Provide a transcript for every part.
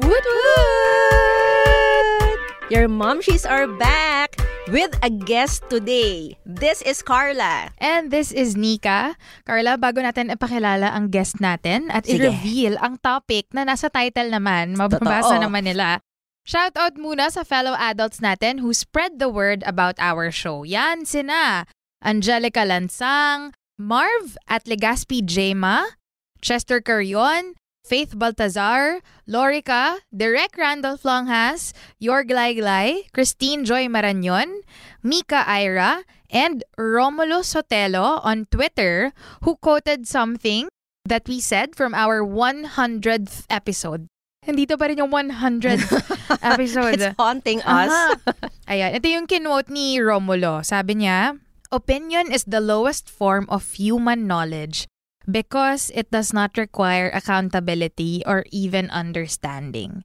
Woot woot! Your momshies are back with a guest today. This is Carla. And this is Nika. Carla, bago natin ipakilala ang guest natin at Sige. i-reveal ang topic na nasa title naman, mababasa Totoo. naman nila. Shout out muna sa fellow adults natin who spread the word about our show. Yan sina Angelica Lansang, Marv at Legaspi Jema, Chester Carion, Faith Baltazar, Lorica, Derek Randolph Longhas, Yorg Glay, Christine Joy Marañon, Mika Ira, and Romulo Sotelo on Twitter who quoted something that we said from our 100th episode. Nandito pa rin yung 100th episode. It's haunting us. Aha. Ayan, ito yung kinwote ni Romulo. Sabi niya, Opinion is the lowest form of human knowledge because it does not require accountability or even understanding.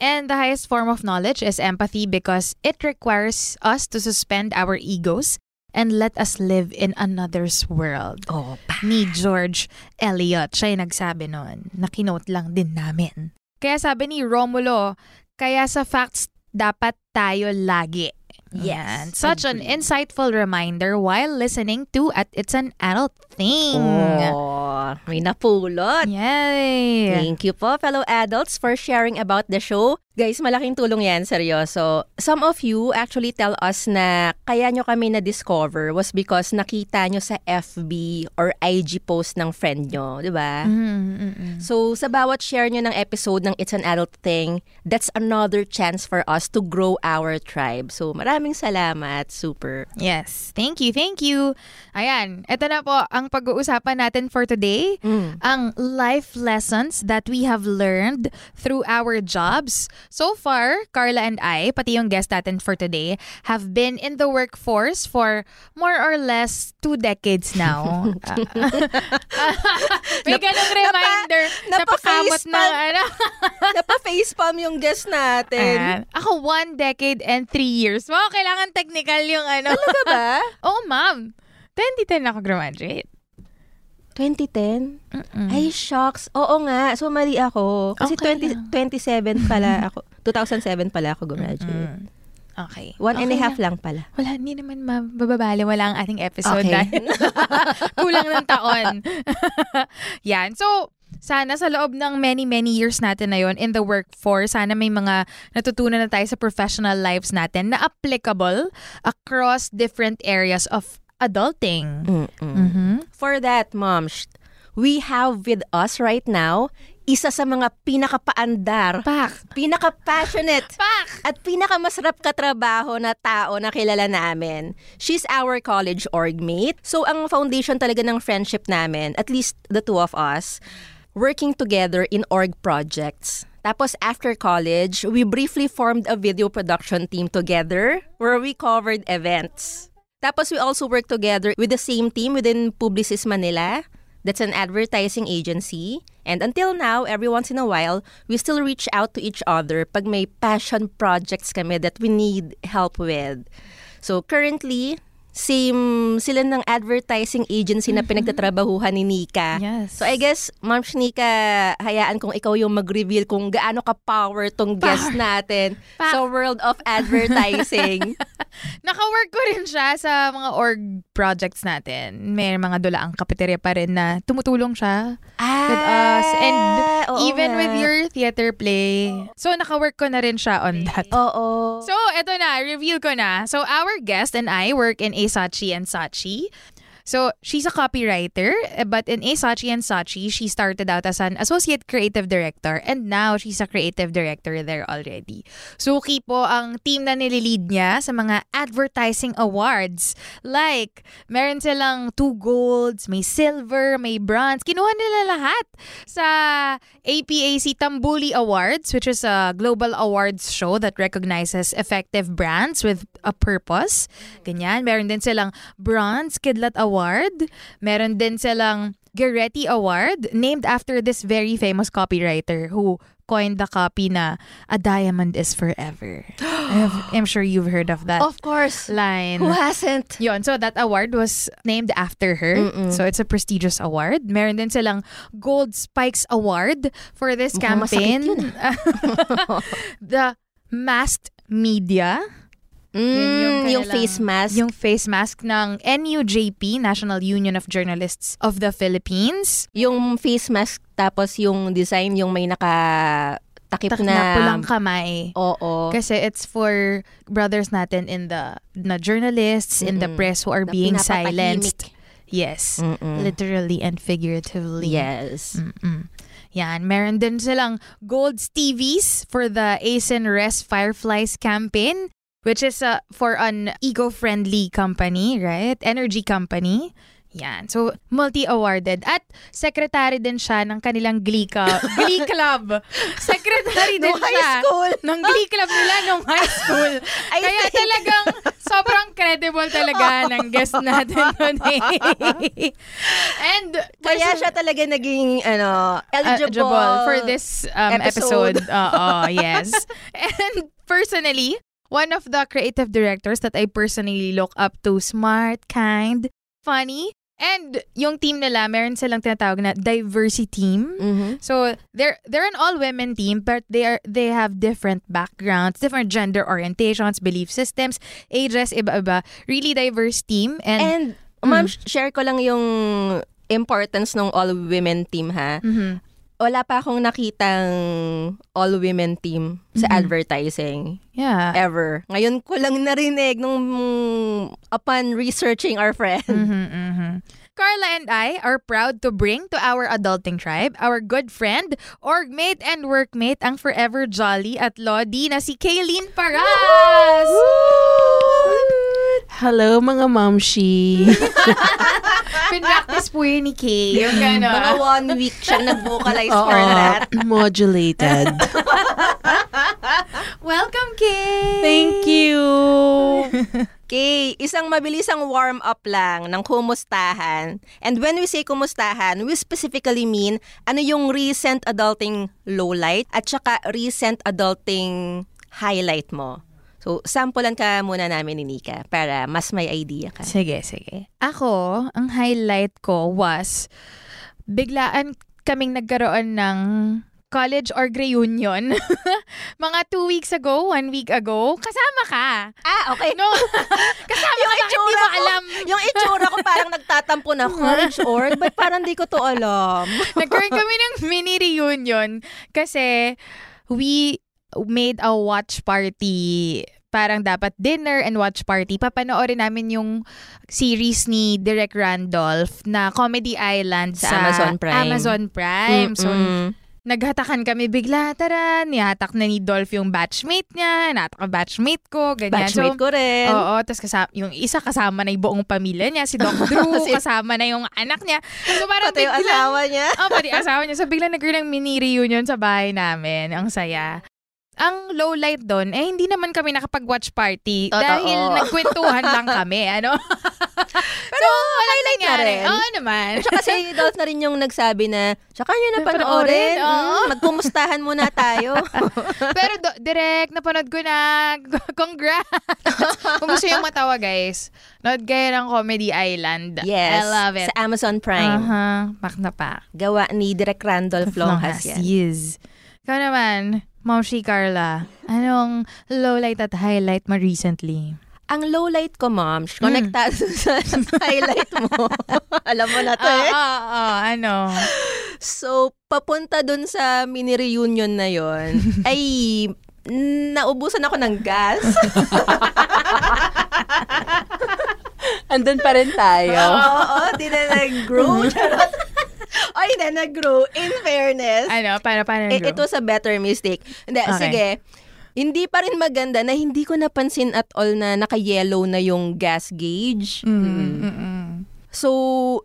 And the highest form of knowledge is empathy because it requires us to suspend our egos and let us live in another's world. Oh, pa. Ni George Eliot. Siya yung nagsabi nun. Nakinote lang din namin. Kaya sabi ni Romulo, kaya sa facts dapat tayo lagi. Yes, Yan. Such an insightful reminder while listening to at It's an Adult Thing. Oh, may napulot. Yay! Thank you po, fellow adults, for sharing about the show. Guys, malaking tulong yan, seryoso. Some of you actually tell us na kaya nyo kami na-discover was because nakita nyo sa FB or IG post ng friend nyo, di ba? Mm, mm, mm. So, sa bawat share nyo ng episode ng It's an Adult Thing, that's another chance for us to grow our tribe. So, maraming salamat. Super. Yes. Thank you, thank you. Ayan, ito na po ang pag-uusapan natin for today. Mm. Ang life lessons that we have learned through our jobs. So far, Carla and I, pati yung guest natin for today, have been in the workforce for more or less two decades now. May ganong reminder. napakamot napa-facepalm. ng ano. Napa-facepalm yung guest natin. Ayan. Ako, one decade and three years. Wow, kailangan technical yung ano. Talaga ba? oh, ma'am. 2010 ako graduate. 2010? Mm-mm. Ay, shocks. Oo nga. So, mali ako. Kasi Okay 20, 27 pala ako. 2007 pala ako gumraduate. Mm. Okay. One and a Okay half lang. lang pala. Wala, hindi naman mababali. Wala ang ating episode Okay. kulang ng taon. Yan. So, sana sa loob ng many, many years natin na yon in the workforce, sana may mga natutunan na tayo sa professional lives natin na applicable across different areas of adulting. Mm-mm. Mm-hmm. For that, Mom, sh- we have with us right now isa sa mga pinakapaandar, Pak! pinaka-passionate, Pak! at pinakamasarap katrabaho na tao na kilala namin. She's our college org mate. So, ang foundation talaga ng friendship namin, at least the two of us, working together in org projects. Tapos after college, we briefly formed a video production team together where we covered events. Tapos we also work together with the same team within Publicis Manila. That's an advertising agency. And until now, every once in a while, we still reach out to each other pag may passion projects kami that we need help with. So currently, same sila ng advertising agency na pinagtatrabahuhan ni Nika. Yes. So I guess, Ma'am Nika, hayaan kong ikaw yung mag-reveal kung gaano ka-power tong guest natin Pa- sa world of advertising. Naka-work ko rin siya sa mga org projects natin. May mga dulaang kapeterya pa rin na tumutulong siya with us. And Ah, oo even nga. with your theater play. So, naka-work ko na rin siya on that. Oo. So, eto na, reveal ko na. So, our guest and I work in Asachi and Sachi. So, she's a copywriter, but in Asachi and Sachi, she started out as an associate creative director and now she's a creative director there already. Suki po ang team na nililid niya sa mga advertising awards. Like, meron silang two golds, may silver, may bronze. Kinuha nila lahat sa APAC Tambuli Awards, which is a global awards show that recognizes effective brands with a purpose. Ganyan. Meron din silang Bronze Kidlat Award. Meron din silang Goretti Award, named after this very famous copywriter who coined the copy na a diamond is forever. I'm sure you've heard of that Of course. line. Who hasn't? Yon, so that award was named after her. Mm-mm. So it's a prestigious award. Meron din silang Gold Spikes Award for this Mukhang campaign. the Masked Media. Mm, Yun yung yung, face mask. Yung face mask ng NUJP, National Union of Journalists of the Philippines. Yung face mask tapos yung design yung may naka takip Tak na, na pulang kamay. Oo. Kasi it's for brothers natin in the na journalists in the Mm-mm. press who are Na being silenced. Yes. Mm-mm. Literally and figuratively. Yes. Mm-mm. Yan, meron din silang gold Stevies for the ASIN Res Fireflies campaign, which is uh, for an eco-friendly company, right? Energy company. Yan. So, multi-awarded. At secretary din siya ng kanilang Glee, Club. Glee Club. Secretary din high siya. school. Ng Glee Club nila nung high school. I Kaya think- talagang sobrang credible talaga ng guest natin today. And Kaya siya talaga naging ano, eligible, eligible for this um, episode. episode. Oo, yes. And personally, one of the creative directors that I personally look up to, smart, kind, funny, and yung team nila, meron silang tinatawag na diversity team. Mhm. So they're they're an all women team but they are they have different backgrounds, different gender orientations, belief systems, ages, iba-iba. Really diverse team and, And, ma'am, share ko lang yung importance ng all-women team, ha? Mhm. Wala pa akong nakitang all-women team sa Mhm. advertising. yeah. Ever. Ngayon ko lang narinig nung upon researching our friend. Mhm, mhm. Carla and I are proud to bring to our adulting tribe our good friend, orgmate and workmate ang forever jolly at lodi na si Kaylin Paras! Hello mga mamshi. Pinractice po yun ni Kay. Yung gano'n. Mga one week siyang nag-vocalize for that. modulated. Welcome, Kay! Thank you. Okay, isang mabilisang warm-up lang ng kumustahan. And when we say kumustahan, we specifically mean ano yung recent adulting lowlight at saka recent adulting highlight mo. So, sampulan ka muna namin ni Nika para mas may idea ka. Sige, sige. Ako, ang highlight ko was biglaan kaming nagkaroon ng college org reunion. Mga two weeks ago, one week ago. Kasama ka. Ah, okay. No, kasama Yung ka, bakit di itsura mo alam? yung itsura ko parang nagtatampo na college org, but parang di ko to alam. Nagkaroon kami ng mini reunion kasi we made a watch party parang dapat dinner and watch party. Papanoorin namin yung series ni Derek Randolph na Comedy Island Sa sa, Amazon Prime. Amazon Prime. So, naghatakan kami bigla. Tara, nihatak na ni Dolph yung batchmate niya. Nahatak ang batchmate ko. Ganyan. batchmate so, ko rin. Oo, tapos kasama, yung isa kasama na yung buong pamilya niya, si Doc Drew, Si- kasama na yung anak niya. So parang Pati yung biglang- asawa niya. Oh, pati asawa niya. So, bigla nagkaroon ng mini reunion sa bahay namin. Ang saya. Ang low light doon, eh hindi naman kami nakapag-watch party Totoo. dahil nagkwentuhan lang kami. Ano? Pero highlight na nangyari. rin. Oo naman. Tsaka si Dolph na rin yung nagsabi na, tsaka nyo na panoorin. Panoorin, oo. Mm, magpumustahan muna tayo. Pero do- direct, napanood ko na. Congrats! Kung gusto yung matawa, guys, nood kayo ng Comedy Island. yes. I love it. Sa Amazon Prime. Aha, pak na pak. Gawa ni Direk Randolph Longhas yan. Yes. Ikaw naman, Mom Shi Carla, anong lowlight at highlight mo recently? Ang low light ko, mom, Mm. konektado sa highlight mo. Alam mo na to eh. Oo, oo, ano? So, papunta dun sa mini reunion na yon ay naubusan ako ng gas. Andun pa rin tayo. Oo, di na nag-grow. Charot. Hindi, nag-grow. In fairness. Ano, para paano Eh, it was a better mistake. Hindi, Okay. sige. Hindi pa rin maganda na hindi ko napansin at all na naka-yellow na yung gas gauge. Mm, mm, mm. So,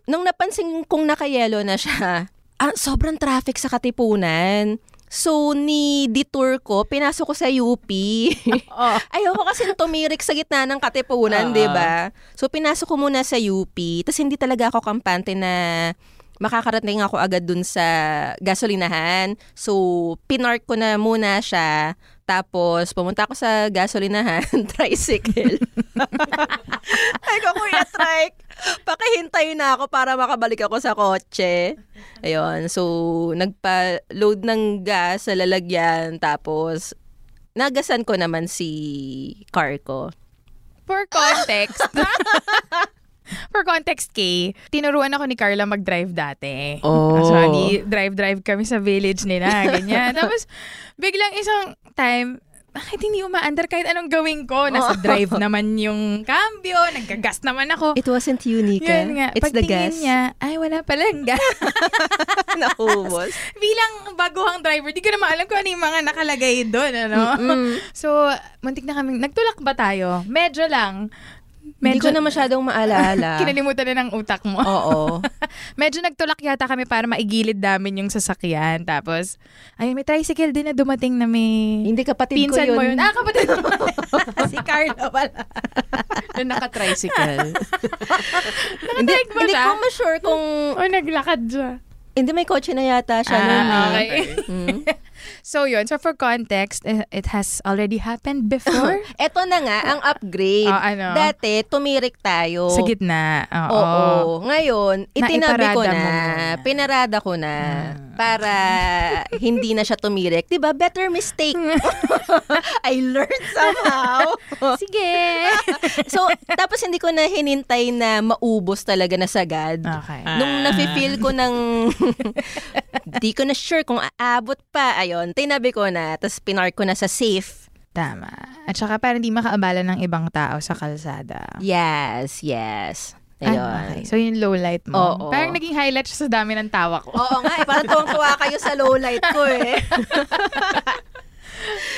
nung napansin kong naka-yellow na siya, ah, sobrang traffic sa Katipunan. So, ni detour ko, pinasok ko sa UP. Oh. Ayoko kasi tumirik sa gitna ng Katipunan, Oo. di ba? So, pinasok ko muna sa UP. Tapos, hindi talaga ako kampante na makakarating ako agad dun sa gasolinahan. So, pinark ko na muna siya. Tapos, pumunta ako sa gasolinahan, tricycle. Ay ko, Kuya Trike, pakihintay na ako para makabalik ako sa kotse. Ayun, so, nagpa-load ng gas sa lalagyan. Tapos, nagasan ko naman si car ko. For context, for context, Kay, tinuruan ako ni Carla mag-drive dati. Oh. So, drive-drive kami sa village nila, ganyan. Tapos, biglang isang time, bakit hindi umaandar kahit anong gawin ko? Nasa drive naman yung cambio, nagkagas naman ako. It wasn't unique. Yun nga, It's the gas. niya, ay wala palang gas. Naubos. Bilang baguhang driver, di ko naman alam kung ano yung mga nakalagay doon, ano? Mm. So, muntik na kami, nagtulak ba tayo? Medyo lang. Hindi ko na masyadong maalaala. Kinalimutan na ng utak mo. Oo. Medyo nagtulak yata kami para maigilid namin yung sasakyan. Tapos, ay, may tricycle din na dumating na may... Hindi kapatid Pinsan ko yun. mo yun. Ah, kapatid mo. si Carla pala. Na naka-tricycle. ba hindi siya? ko ma-sure kung... O, naglakad siya. Hindi, may kotse na yata siya. Ah, nun eh. okay. Mm. So, yun. So, for context, eh, it has already happened before. Eto na nga, ang upgrade. Oh, ano? Dati, tumirik tayo. Sa gitna. Oo. Oo. Ngayon, itinabi ko na, pinarada ko na para hindi na siya tumirik. ba? Better mistake. I learned somehow. Sige. so, tapos hindi ko na hinintay na maubos talaga na sagad. Okay. Nung nafe-feel ko ng di ko na sure kung aabot pa, ayun, tinabi ko na, tapos pinark ko na sa safe. Tama. At saka para hindi makaabala ng ibang tao sa kalsada. Yes, yes. Ah, Ayun. okay. So, yung low light mo. Oo. Parang naging highlight siya sa dami ng tawa ko. Oo nga, eh, parang tuwang-tuwa kayo sa low light ko eh.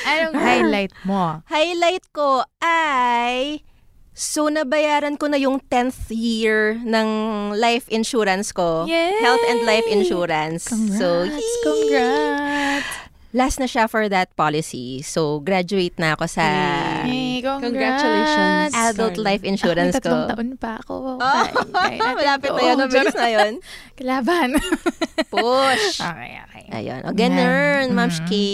Anong highlight mo? Highlight ko ay, so nabayaran ko na yung 10th year ng life insurance ko. Yay! Health and life insurance. Congrats! So, yee! Congrats! Last na siya for that policy. So, graduate na ako sa Hey, congrats! Congratulations. adult Sorry. life insurance Ako, may tatlong ko. taon pa ako. Oh, Kaya natin malapit to. na yun. Mabilis na yun. Kalaban. Push. okay, okay. Ayun. O, ganun, Yan. Ma'am Mhm. Shki.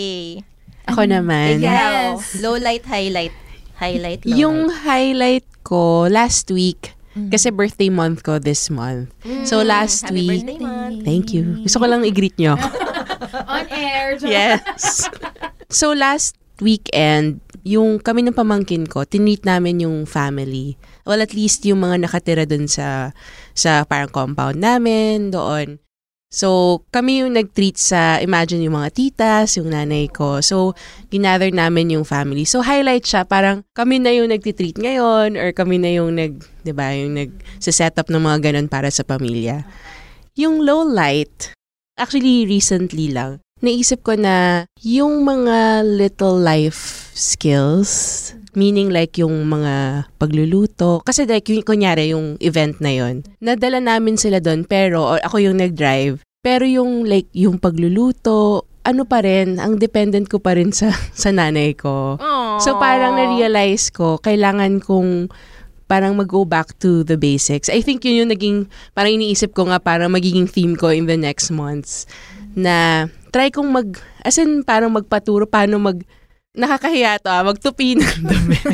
Ako naman. Ikaw. Yes. Low light, highlight. Highlight, low Yung light. highlight ko last week, kasi birthday month ko this month. So last Happy week, birthday month. thank you. Gusto ko lang i-greet nyo. On air. yes. So last weekend, yung kami ng pamangkin ko, tinreat namin yung family. Well, at least yung mga nakatira dun sa sa parang compound namin doon. So, kami yung nag-treat sa, imagine yung mga titas, yung nanay ko. So, ginather namin yung family. So, highlight siya, parang kami na yung nag-treat ngayon or kami na yung nag, di ba, yung nag-set up ng mga ganun para sa pamilya. Yung low light, actually recently lang, naisip ko na yung mga little life skills, meaning like yung mga pagluluto, kasi like yung, kunyari yung event na yon nadala namin sila doon pero, or ako yung nag-drive, pero yung like yung pagluluto, ano pa rin, ang dependent ko pa rin sa, sa nanay ko. Aww. So parang na-realize ko, kailangan kong parang mag-go back to the basics. I think yun yung naging, parang iniisip ko nga parang magiging theme ko in the next months na try kong mag, as in parang magpaturo paano mag, nakakahiya to ah, magtupi ng dumi.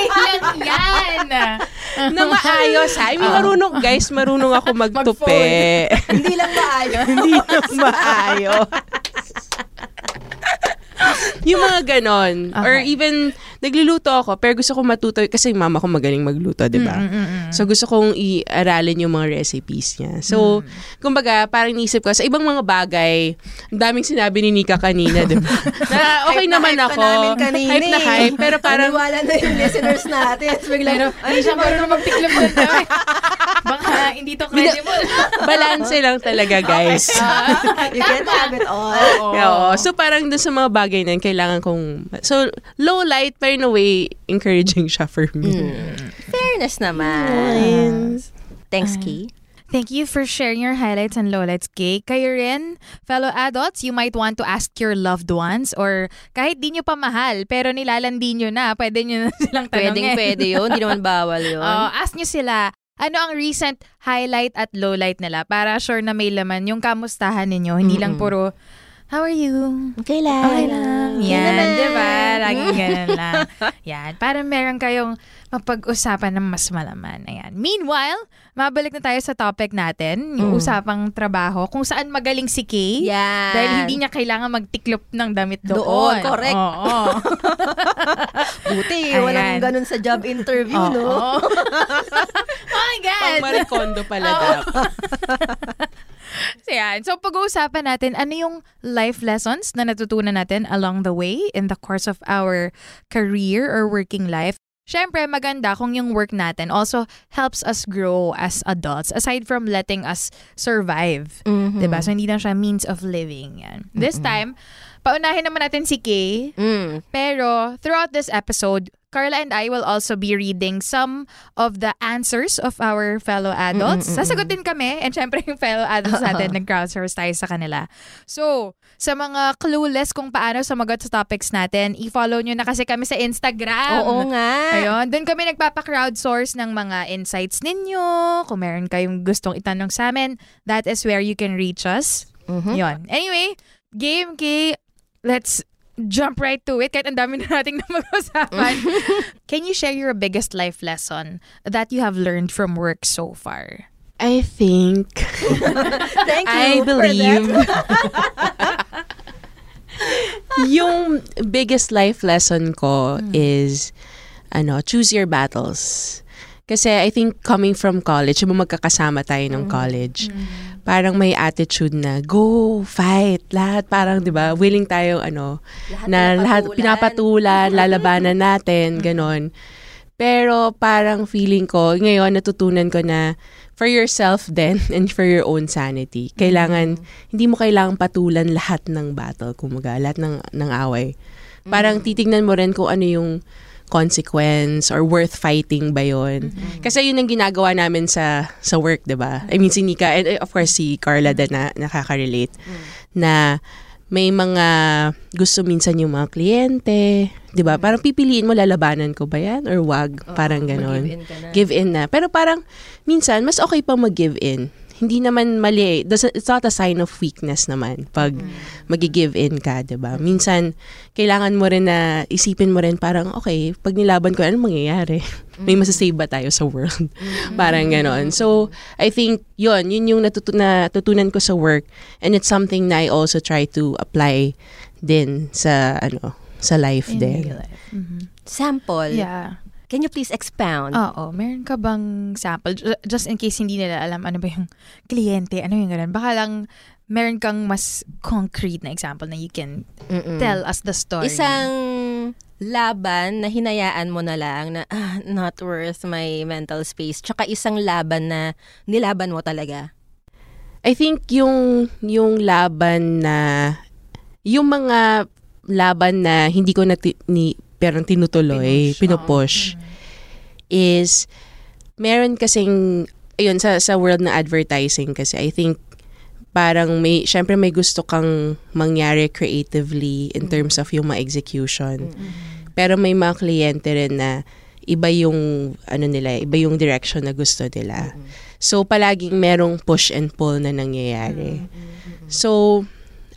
Okay lang yan. na maayos ha. I mean, marunong, guys, marunong ako magtupi. Hindi lang maayos. Hindi na maayos. yung mga ganon. Or even, nagluluto ako, pero gusto ko matuto, kasi yung mama ko magaling magluto, di ba? So, gusto kong i-aralin yung mga recipes niya. So, kumbaga, parang naisip ko, sa ibang mga bagay, ang daming sinabi ni Nika kanina, di ba? na okay Hype na naman hype ako. pa namin kanina hype na eh. hype, pero parang, Naniwala na yung listeners natin. Biglang, Pero hindi siya marunong magtiklop. Dami. Baka hindi to credible. balance lang talaga, guys. you can't have it all. Oo. So parang dun sa mga bagay na yun, kailangan kong... So, low light, pero in a way, encouraging siya for me. Fairness naman. Thanks, Key. Thank you for sharing your highlights and lowlights, Kay. Kayo rin, fellow adults, you might want to ask your loved ones or kahit di nyo pa mahal, pero nilalandi nyo na, pwede nyo na silang tanongin. Pwedeng pwede yun. Hindi naman bawal yun. Oo, ask nyo sila, ano ang recent highlight at lowlight nila para sure na may laman yung kamustahan ninyo. Hindi lang puro, how are you? okay lang. Okay lang. Yan, naman. di ba? Laging ganun lang. Yan, para meron kayong mapag-usapan ng mas malaman. Ayan. Meanwhile, mabalik na tayo sa topic natin, yung usapang trabaho, kung saan magaling si Kay. Yan. Dahil hindi niya kailangan magtiklop ng damit doon. Doon, correct. Oo. Buti, Ayan. walang ganun sa job interview, no? Oo. oh my God! Pang Maricondo pala dapat. So, yan. So, pag-uusapan natin, ano yung life lessons na natutunan natin along the way in the course of our career or working life. Siyempre, maganda kung yung work natin also helps us grow as adults aside from letting us survive. Mhm. Diba? So, hindi lang siya means of living. Yan. This time, paunahin naman natin si Kay. Mm. Pero throughout this episode, Carla and I will also be reading some of the answers of our fellow adults. Sasagutin kami and syempre yung fellow adults natin nag-crowdsource tayo sa kanila. So, sa mga clueless kung paano sumagot sa topics natin, i-follow nyo na kasi kami sa Instagram. Oo nga. Ayun, doon kami nagpapa-crowdsource ng mga insights ninyo. Kung meron kayong gustong itanong sa amin, that is where you can reach us. Mhm. Yon. Anyway, game key, let's jump right to it. Kahit ang dami na nating na mag-usapan. Can you share your biggest life lesson that you have learned from work so far? I think, Thank you I believe, yung biggest life lesson ko is, ano, choose your battles. Kasi I think coming from college, yung magkakasama tayo ng college, parang may attitude na, go, fight, lahat. Parang, di ba, willing tayo, ano, na lahat pinapatulan, lalabanan natin, ganon. Pero parang feeling ko, ngayon natutunan ko na for yourself then and for your own sanity. Kailangan, hindi mo kailangang patulan lahat ng battle, kumaga, lahat ng, ng away. Parang titignan mo rin kung ano yung consequence or worth fighting ba yon Kasi yun ang ginagawa namin sa sa work, 'di ba? I mean si Nika and eh, of course si Carla din na nakaka-relate na may mga gusto minsan yung mga kliyente, 'di ba? Parang pipiliin mo lalabanan ko ba 'yan or wag, parang ganon. in na. Give in na. Pero parang minsan mas okay pa mag-give in. Hindi naman mali. Doesn't- It's not a sign of weakness naman pag magi-give in ka, 'di ba? Minsan kailangan mo rin na isipin mo rin parang okay, pag nilaban ko ano mangyayari? May masasave ba tayo sa world? parang ganon. So, I think yun, yun yung natutu- natutunan ko sa work and it's something na I also try to apply din sa ano sa life In din. life. Mhm. Sample. Yeah. Can you please expound? Oo, meron ka bang sample? Ju- Just in case hindi nila alam ano ba yung kliyente, ano yung ganun. Baka lang meron kang mas concrete na example na you can Mm-mm. tell us the story. Isang laban na hinayaan mo na lang na ah, not worth my mental space. Tsaka isang laban na nilaban mo talaga. I think yung yung laban na yung mga laban na hindi ko na ti- ni parang tinutuloy, Pinush, pinupush. Is meron kasing ayun sa sa world ng advertising kasi I think parang may syempre may gusto kang mangyari creatively in terms of yung mga execution. Pero may mga kliyente rin na iba yung ano nila, iba yung direction na gusto nila. So palaging merong push and pull na nangyayari. So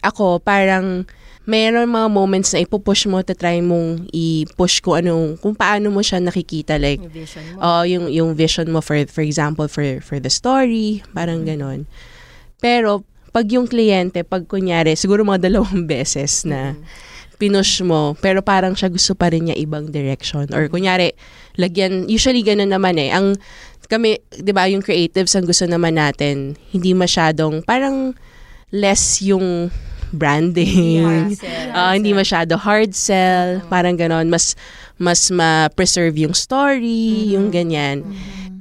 ako parang meron mga moments na ipupush mo to try mong i-push ko anong kung paano mo siya nakikita like Yung vision mo. oh yung yung vision mo for for example for for the story parang ganon. Pero pag yung kliyente pag kunyari siguro mga dalawang beses na pinush mo pero parang siya gusto pa rin niya ibang direction. Or kunyari lagyan usually ganun naman eh. Ang kami 'di ba yung creatives ang gusto naman natin hindi masyadong parang less yung branding Ah, hindi masyado hard sell, parang ganon. Mas, mas ma-preserve yung story, yung ganyan.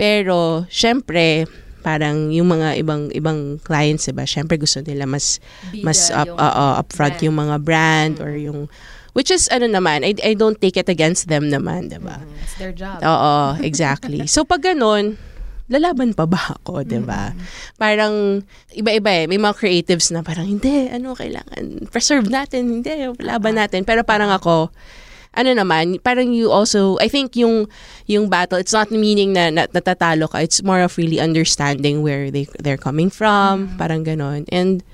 Pero, syempre, parang yung mga ibang ibang clients, diba? Syempre gusto nila mas mas up yung oo, upfront yung mga brand or yung which is ano naman, I, I don't take it against them naman, diba? It's their job. Oo, exactly. so pag ganun, lalaban pa ba ako, 'di ba? Parang iba-iba eh. May mga creatives na parang hindi, ano kailangan preserve natin, hindi, laban natin. Pero parang ako ano naman, parang you also, I think yung yung battle, it's not meaning na, na natatalo ka. It's more of really understanding where they they're coming from, parang ganon. And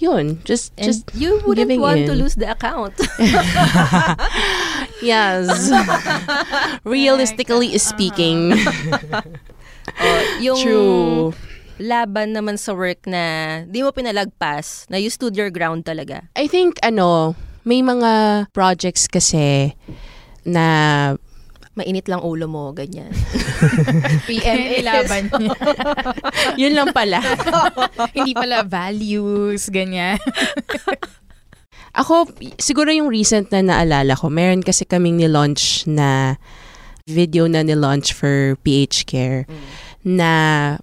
yun, just And just you wouldn't want to in. lose the account. yes. Realistically speaking. Oh, yung True. laban naman sa work na di mo pinalagpas, na you stood your ground talaga. I think ano, may mga projects kasi na Mainit lang ulo mo, ganyan. PM ilaban niya. yun lang pala. Hindi pala values, ganyan. Ako, siguro yung recent na naalala ko, meron kasi kaming ni-launch na video na ni-launch for PH Care na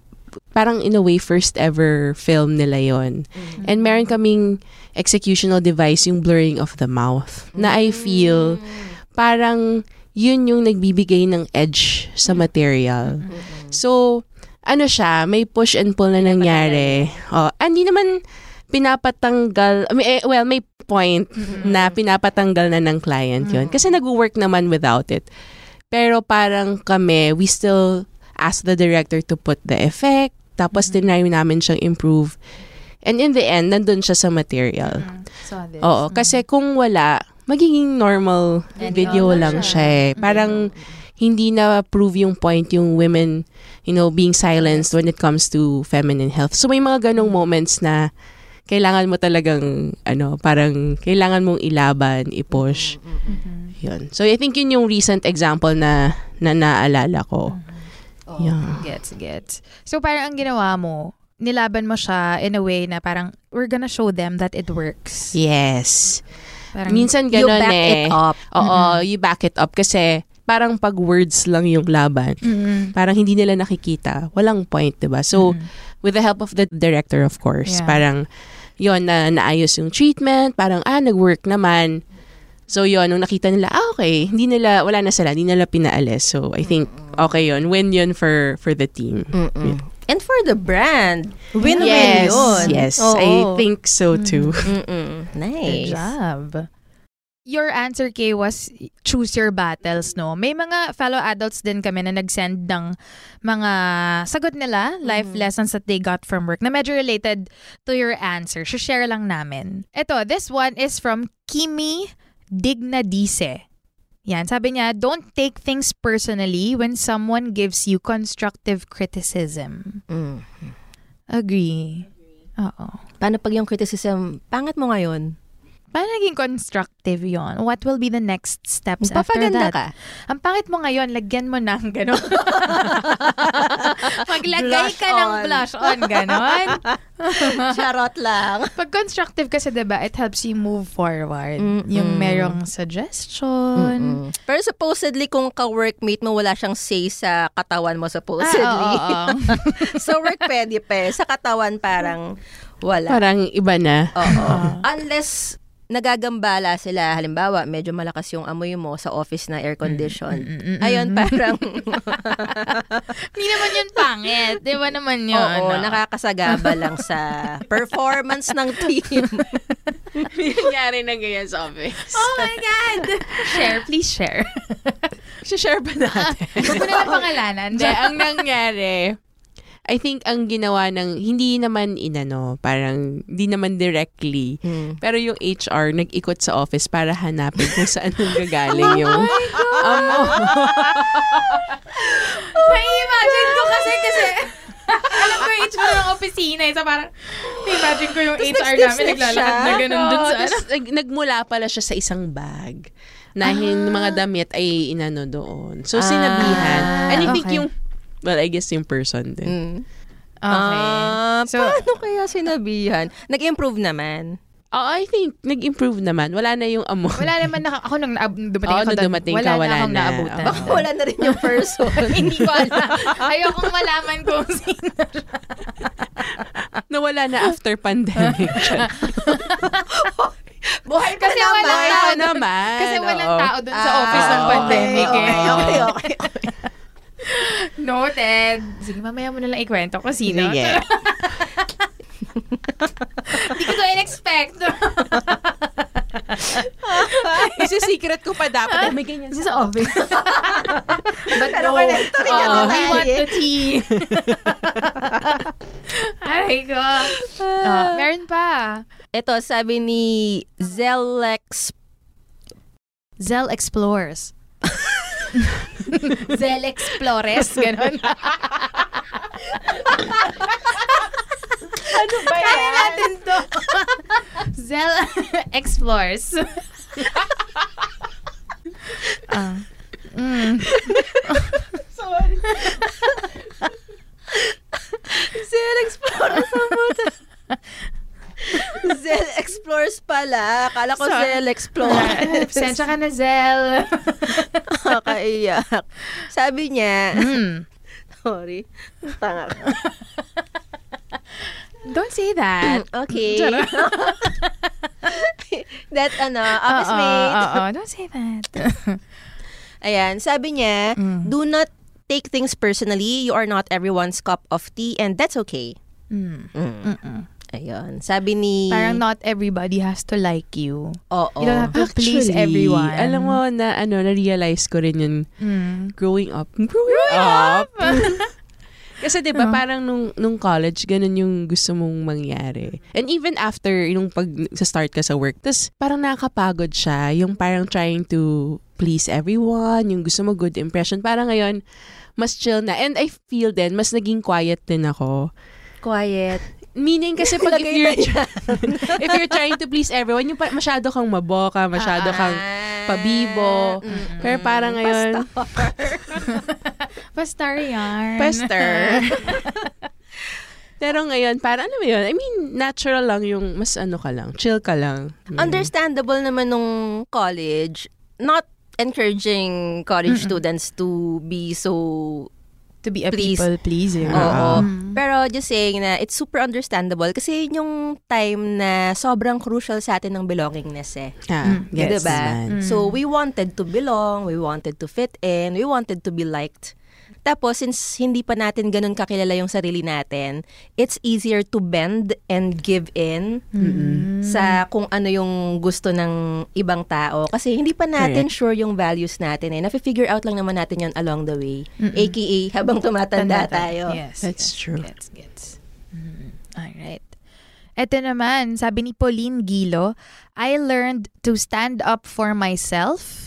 parang in a way first ever film nila yon And meron kaming executional device, yung blurring of the mouth, na I feel parang yun yung nagbibigay ng edge sa material. So, ano siya, may push and pull na nangyari. Oh, hindi naman pinapatanggal, I mean, eh, well, may point na pinapatanggal na ng client yun. Kasi nag-work naman without it. Pero parang kami, we still ask the director to put the effect, tapos tinry namin siyang improve. And in the end, nandun siya sa material. Saw this. Oo, kasi kung wala, magiging normal And video lang siya. siya eh. Parang hindi na prove yung point yung women, you know, being silenced when it comes to feminine health. So may mga ganong moments na kailangan mo talagang, ano, parang kailangan mong ilaban, i-push. Yun. So I think yun yung recent example na, na naalala ko. Yeah. Gets, gets. So parang ang ginawa mo, nilaban mo siya in a way na parang we're gonna show them that it works. Yes. Parang, Minsan You ganon back eh. it up. Oo, you back it up kasi parang pag words lang yung laban, Mm-mm. parang hindi nila nakikita. Walang point, 'di ba? So, with the help of the director of course, Yeah. parang yon na naayos yung treatment, parang ah nag-work naman. So yon nung nakita nila, ah okay, hindi nila wala na sila, hindi nila pinaalis. So I think okay yon, win yun for for the team. Mm-mm. And for the brand, win-win yes, yun. yes, Oo. I think so too. Mm-mm. Good Nice. job. Your answer, Kay, was choose your battles, no? May mga fellow adults din kami na nag-send ng mga sagot nila, life lessons that they got from work na medyo related to your answer. share lang namin. Ito, this one is from Kimi Dignadice. Yan, sabi niya, don't take things personally when someone gives you constructive criticism. Mm. Agree. Oo. Paano pag yung criticism, pangit mo ngayon? Paano naging constructive yon? What will be the next steps after that? ka. Ang pangit mo ngayon, lagyan mo ng gano'n. Maglagay Blush ka ng on. blush on, gano'n. Charot lang. Pag constructive kasi, diba, it helps you move forward. Mm-mm. Yung merong suggestion. Mm. Pero supposedly, kung ka-workmate mo, wala siyang say sa katawan mo, supposedly. Ah, oo, oo. sa work pwede pa eh. Sa katawan, parang wala. Parang iba na. Oo. Unless nagagambala sila, halimbawa, medyo malakas yung amoy mo sa office na air condition. Mm, mm, mm, Ayun, mm. parang, Hindi naman yun pangit. Di ba naman yun? oo, ano? nakakasagaba lang sa performance ng team. Nangyari na ganyan sa office. Oh my God! share, please share. share ba natin? Huwag mo nalang pangalanan. Hindi, ang nangyari, I think ang ginawa ng, hindi naman inano, parang, hindi naman directly, Hmm. pero yung HR nag-ikot sa office para hanapin kung saan nang gagaling yung amo. Na-imagine ko kasi, kasi, alam ko yung HR ng opisina. eh. So parang, na-imagine ko yung HR namin naglalakad siya? na ganun dun sa ano. nagmula pala siya sa isang bag na hin- mga damit ay inano doon. So, sinabihan. And I think okay. yung, well, I guess yung person din. Mm. Okay. Ah, So- paano kaya sinabihan? Nag-improve naman. Oh, I think, nag-improve naman. Wala na yung amo. Wala naman naka, ako nung naab- dumating Oo, ako nung dumating wala ka, na wala akong na. naabutan. Baka wala na rin yung person. Hindi ko alam. Ayokong malaman kung sino. Nawala na after pandemic. Buhay Kasi naman. walang Buhay tao naman. Kasi walang oo. tao doon sa Ah, office ng pandemic okay, eh. okay, okay, okay. Noted. Sige, mamaya mo na lang ikwento kung sino. Sige. Hindi ko to in-expect. Kasi secret ko pa dapat. Ay, may ganyan sa office. But Pero no. yan Oo, na we want eh. the tea. Aray ko. Ah, meron pa. Ito, sabi ni Zelex Zell Explores. Zell Explores, ganun. Ano ba Kaya natin to. Zell Explores. ah. Mm. Zel Explorers ang puta. Zel Explorers pala. Akala ko Sorry. Zel Explorers. Pasensya ka na, Zell. Nakakaiyak. Sabi niya, Mm. sorry, tanga ka. Don't say that. Okay. That, ano, office mate. Oo, oo, don't say that. Ayan, sabi niya, Mm. do not take things personally. You are not everyone's cup of tea and that's okay. Mm. Mm. Mm-mm. Ayun. Sabi ni... Parang not everybody has to like you. Oo. You don't have to please everyone. Alam mo na ano, na-realize ko rin yun Mm. growing up. Growing, up! Kasi 'di ba Oh. parang nung nung college ganun yung gusto mong mangyari. And even after yung pag sa start ka sa work, tas parang nakakapagod siya, yung parang trying to please everyone, yung gusto mo good impression. Parang ngayon mas chill na. And I feel then mas naging quiet din ako. Quiet. Meaning kasi pag if you're if you're trying to please everyone, yung pa- masyado kang maboka, masyado kang Ah. pabibo. Mm-mm. Pero parang ngayon, Pastar yarn. Pester. Pero ngayon, parang ano mo yun? I mean, natural lang yung mas ano ka lang, chill ka lang. Mm. Understandable naman nung college. Not encouraging college students to be so to be a Please. people pleaser. Oo. Mm. Pero just saying na it's super understandable kasi yun yung time na sobrang crucial sa atin ng belongingness eh. Ah, Mm. gets diba? man. So we wanted to belong, we wanted to fit in, we wanted to be liked. Tapos since hindi pa natin ganun kakilala yung sarili natin, it's easier to bend and give in Mm. sa kung ano yung gusto ng ibang tao. Kasi hindi pa natin sure yung values natin eh. Nafe-figure out lang naman natin yon along the way. Mm-mm. AKA habang tumatanda Tanda tayo. Yes. That's yes, true. Gets, gets. Mm. Alright. Ito naman, sabi ni Pauline Gilo, I learned to stand up for myself.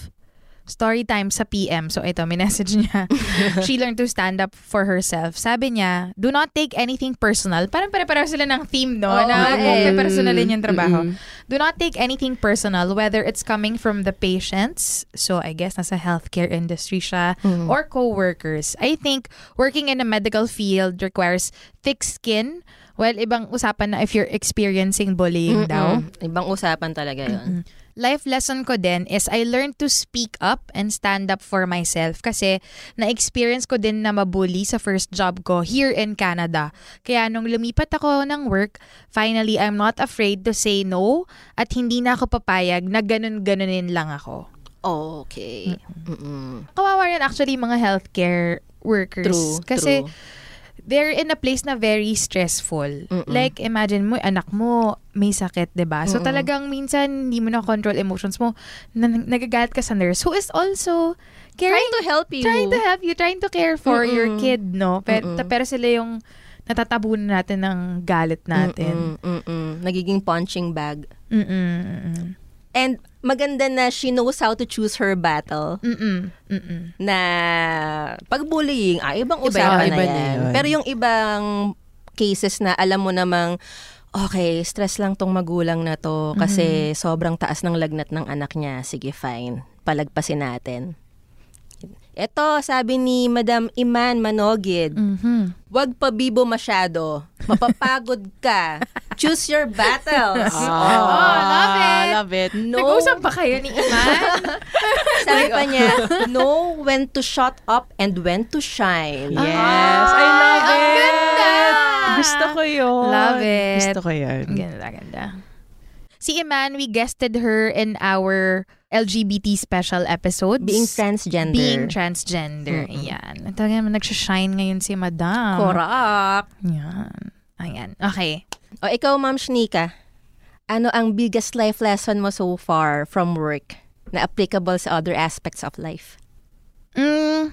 Story time sa PM. So ito, may message niya. She learned to stand up for herself. Sabi niya, do not take anything personal. Parang pare-pareho sila ng theme, no? Oo na nga eh. personalin yung trabaho. Mm-mm. Do not take anything personal, whether it's coming from the patients, so I guess nasa healthcare industry siya, Mm. or co-workers. I think working in a medical field requires thick skin. Well, ibang usapan na if you're experiencing bullying daw. Mm-mm. Ibang usapan talaga yon. Life lesson ko din is I learned to speak up and stand up for myself kasi na-experience ko din na mabully sa first job ko here in Canada. Kaya nung lumipat ako ng work, finally I'm not afraid to say no at hindi na ako papayag na ganun-ganunin lang ako. Okay. Mm-mm. Kawawa rin actually mga healthcare workers. True. kasi true. They're in a place na very stressful. Mm-mm. Like, imagine mo, anak mo may sakit, ba So, Mm-mm. talagang minsan, hindi mo na control emotions mo. Na, nagagalit ka sa nurse who is also Trying to help you. trying to help you, trying to care for Mm-mm. your kid, no? Pero, pero sila yung natatabunan natin ng galit natin. Mm-mm, mm-mm. Nagiging punching bag. Mm-mm. And maganda na she knows how to choose her battle. Mm-mm. Mm-mm. Na pag bullying, ah, ibang Iba usapan na iba na yan. yun. Pero yung ibang cases na alam mo namang, okay, stress lang tong magulang na to kasi sobrang taas ng lagnat ng anak niya. Sige, fine. Palagpasin natin. Ito, sabi ni Madam Iman Manogid, Mhm. Huwag pabibo masyado. Mapapagod ka. Choose your battles. Oh, love it. Love it. No, Nag-usap ba kayo ni Iman? sabi pa niya, know when to shut up and when to shine. Yes, I love ang it. ganda! Gusto ko yun. Love it. Gusto ko yun. Ganda, ganda. Si Iman, we guested her in our LGBT special episodes. Being transgender. Being transgender. Yan. Talaga naman nagsashine ngayon si Madam. Correct. Yan. Ayan. Okay. O ikaw, Ma'am Shnika, ano ang biggest life lesson mo so far from work na applicable sa other aspects of life? Mm,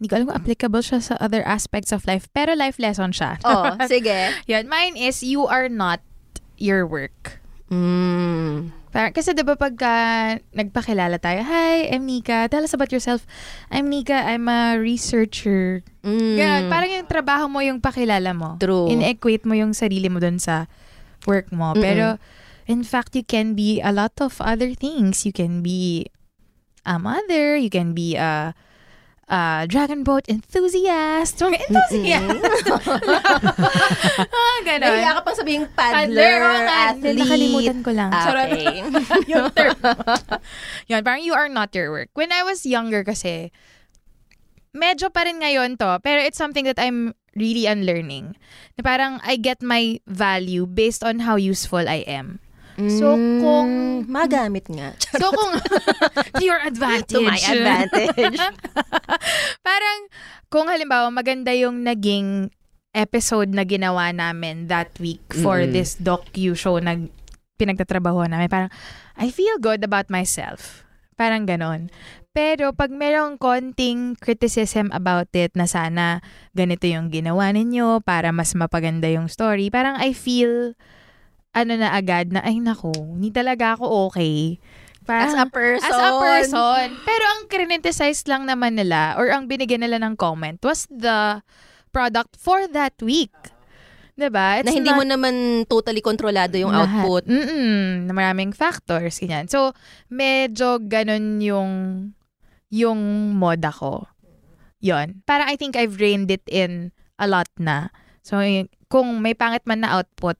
hindi ko alam kung applicable siya sa other aspects of life, pero life lesson siya. Oh, sige. Yan. Mine is, you are not your work. Mm. Parang, kasi diba pagka nagpakilala tayo, Hi, I'm Nika. Tell us about yourself. I'm Nika. I'm a researcher. Mm. Ganon. Parang yung trabaho mo yung pakilala mo. True. In-equate mo yung sarili mo dun sa work mo. Pero, in fact, you can be a lot of other things. You can be a mother. You can be a, a dragon boat enthusiast. Mga enthusiast. ah, ganon. Nahiya ka pang sabihin paddler, Paddler, athlete. Nakalimutan ko lang. Charot. Okay. yung term. Yan, parang you are not your work. When I was younger kasi, medyo pa rin ngayon to, pero it's something that I'm really unlearning. Na parang I get my value based on how useful I am. So, kung- Mm, Magamit nga. So kung to your advantage. To my advantage. parang kung halimbawa maganda yung naging episode na ginawa namin that week for Mm-mm. this docu show na pinagtatrabaho namin, parang I feel good about myself. Parang ganon. Pero pag merong konting criticism about it na sana ganito yung ginawa ninyo para mas mapaganda yung story, parang I feel ano na agad na ay nako, hindi talaga ako okay. As a person. As a person. Pero ang criticize lang naman nila or ang binigyan nila ng comment was the product for that week. 'Di ba? na hindi mo naman totally kontrolado yung lahat. output. Mm-mm, na maraming factors, ganyan. So, medyo ganun yung yung moda ko. Yon. Parang I think I've reined it in a lot na. So, kung may pangit man na output,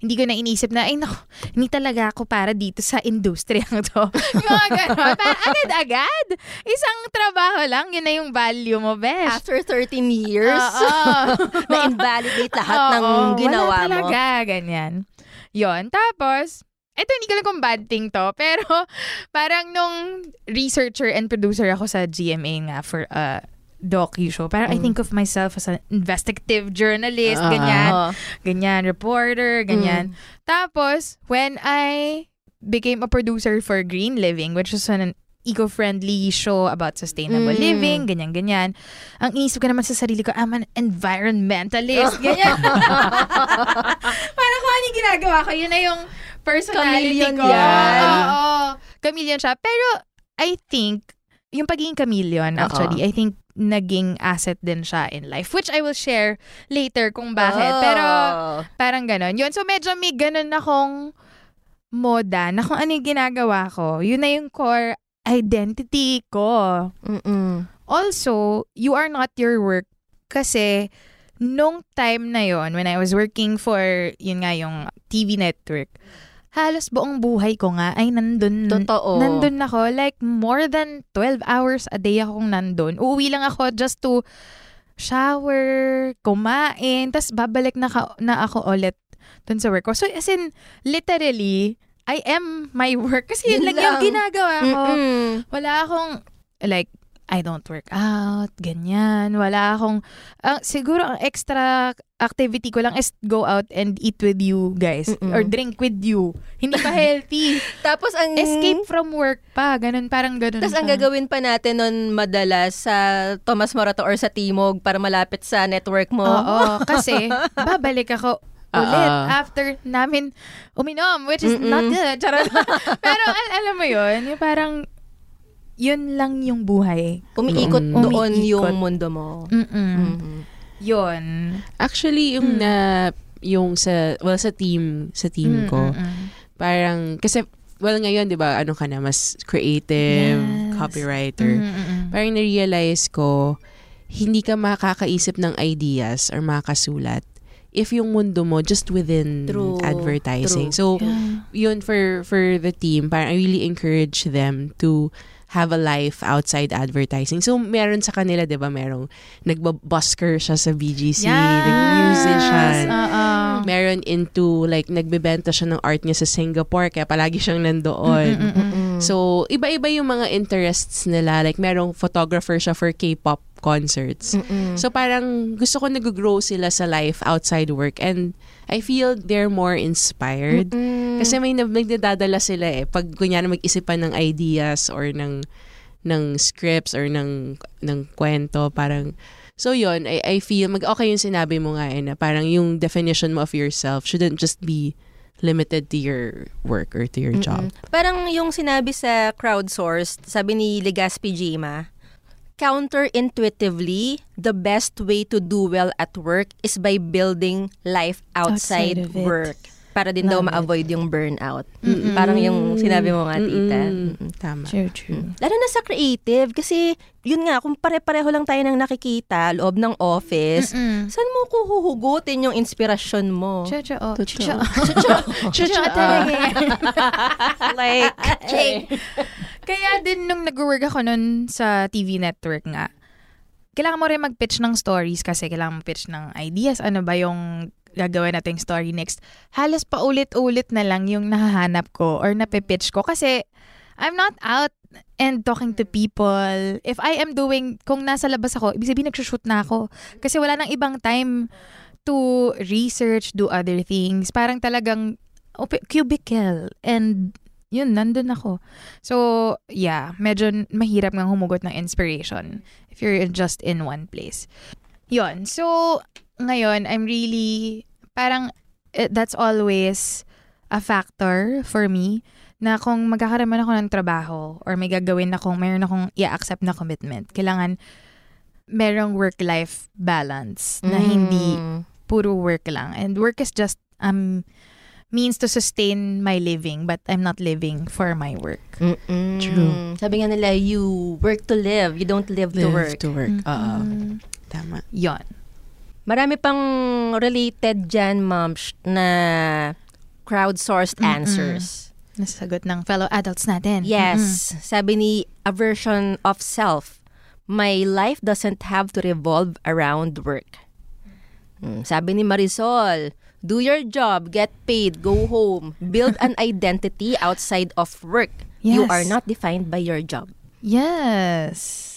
hindi ko na inisip na, ay naku, hindi talaga ako para dito sa industriyang to. Yung mga ganon. Agad-agad. Isang trabaho lang, yun na yung value mo, besh. After 13 years, Oo. na-invalidate lahat ng Oo, ginawa wala mo. talaga, ganyan. Yon. Tapos, eto hindi ko alam kung bad thing to, pero parang nung researcher and producer ako sa GMA nga for a docu show, parang I Mm. think of myself as an investigative journalist, Ah. ganyan, Oo. ganyan, reporter, ganyan. Tapos, when I became a producer for Green Living, which is an eco-friendly show about sustainable Mm. living, ganyan-ganyan. Ang inisip ko naman sa sarili ko, I'm an environmentalist, ganyan. Parang kung ano yung ginagawa ko, yun na yung personality Chameleon ko. yan. Oo. Chameleon siya. Pero, I think, yung pagiging chameleon, Oo. actually, I think, naging asset din siya in life. Which I will share later kung bakit. Oh. Pero, parang ganon. Yun, so medyo may ganon akong moda na kung ano yung ginagawa ko. Yun na yung core identity ko. Mm-mm. Also, you are not your work kasi nung time na yon when I was working for, yun nga, yung TV network, halos buong buhay ko nga ay nandun. Totoo. Nandun ako. Like, more than 12 hours a day akong nandun. Uuwi lang ako just to shower, kumain, tas babalik na, ka, na ako ulit dun sa work ko. So, as in, literally, I am my work. Kasi yun, lang yung ginagawa ko. Mm-mm. Wala akong, like, I don't work out, ganyan. Wala akong, ah, siguro ang extra activity ko lang is go out and eat with you guys. Mm-mm. Or drink with you. Hindi pa healthy. Tapos ang... Escape from work pa. Ganun, parang ganun Tapos ang gagawin pa natin nun madalas sa Tomas Morato or sa Timog para malapit sa network mo. Oo, kasi babalik ako ulit Oo. after namin uminom, which is Mm-mm. not good. Charot. Pero al- alam mo yun, yung parang yun lang yung buhay. Umiikot Mm. doon Umiikot. yung mundo mo. Mm-mm. Mhm. Yun. Actually, yung Mm. na, yung sa, well, sa team, sa team ko, Mm-mm. parang, kasi, well, ngayon, di ba, ano ka na, mas creative, Yes. copywriter. Mm-mm. Parang na-realize ko, hindi ka makakaisip ng ideas or makakasulat if yung mundo mo just within True. advertising. True. So, Yeah. yun for for the team, parang I really encourage them to have a life outside advertising. So, meron sa kanila, di ba, merong nagbabusker siya sa BGC, nag-musician. Oo. Meron into, like, nagbebenta siya ng art niya sa Singapore, kaya palagi siyang nandoon. So, iba-iba yung mga interests nila. Like, merong photographer siya for K-pop concerts. Mm-mm. So, parang gusto ko nag-grow sila sa life outside work. And I feel they're more inspired. Mm. Kasi may nag- nagdadala sila eh. Pag kunyari mag-isipan ng ideas or ng ng scripts or ng ng kwento, parang So yon I, I feel, mag okay yung sinabi mo nga eh, na parang yung definition mo of yourself shouldn't just be limited to your work or to your job. Mm-mm. Parang yung sinabi sa crowdsourced, sabi ni Legaspi Jima, counterintuitively, the best way to do well at work is by building life outside, Outside work. Para din daw ma-avoid yung burnout. Parang yung sinabi mo nga, tita. Mm-mm. Mm-mm. Tama. True, true. Lalo na sa creative, kasi yun nga, kung pare-pareho lang tayo nang nakikita, loob ng office, Mm-mm. saan mo kuhuhugutin yung inspirasyon mo? Chucho. Chucho. Chucho talaga yan. like, Kaya din nung nag-work ako nun sa TV network nga, kailangan mo rin mag-pitch ng stories kasi kailangan mo pitch ng ideas. Ano ba yung gagawin nating story next? Halos pa ulit-ulit na lang yung nahahanap ko or napipitch ko kasi I'm not out and talking to people. If I am doing, kung nasa labas ako, ibig sabihin nagsushoot na ako. Kasi wala nang ibang time to research, do other things. Parang talagang cubicle. And yun, nandun ako. So, yeah, medyo mahirap nga humugot ng inspiration if you're just in one place. Yun. So, ngayon, I'm really, parang, eh, that's always a factor for me na kung magkakaroon ako ng trabaho or may gagawin akong, mayroon akong i-accept na commitment, kailangan merong work-life balance na hindi Mm. puro work lang. And work is just um means to sustain my living, but I'm not living for my work. Mm-mm. True. Sabi nga nila, you work to live, you don't live, to Live work. to work. Oo. Mm. Tama. Yon. Marami pang related dyan, ma'am, na crowdsourced Mm-mm. answers. Nasagot ng fellow adults natin. Yes. Sabi ni A Version of Self, My life doesn't have to revolve around work. Mm, Sabi ni Marisol, Do your job, get paid, go home, build an identity outside of work. You Yes. are not defined by your job. Yes.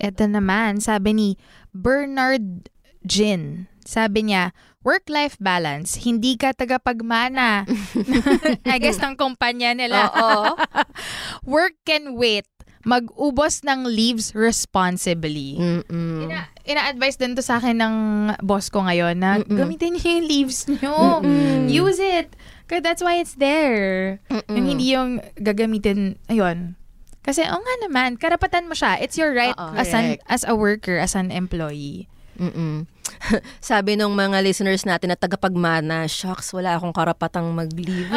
Ito naman, sabi ni Bernard Jin. Sabi niya, work-life balance, hindi ka tagapagmana. I guess ng kumpanya nila. Oo. Work can wait. Mag-ubos ng leaves responsibly. Mm-mm. Ina, ina-advise din to sa akin ng boss ko ngayon na Mm-mm. gamitin niyo yung leaves niyo. Mm-mm. Use it. Because that's why it's there. Mm-mm. Yung hindi yung gagamitin, ayun. Kasi, oh nga naman, karapatan mo siya. It's your right as, an, as a worker, as an employee. Mm-mm. Sabi nung mga listeners natin na tagapagmana, shocks, wala akong karapatang mag-leave.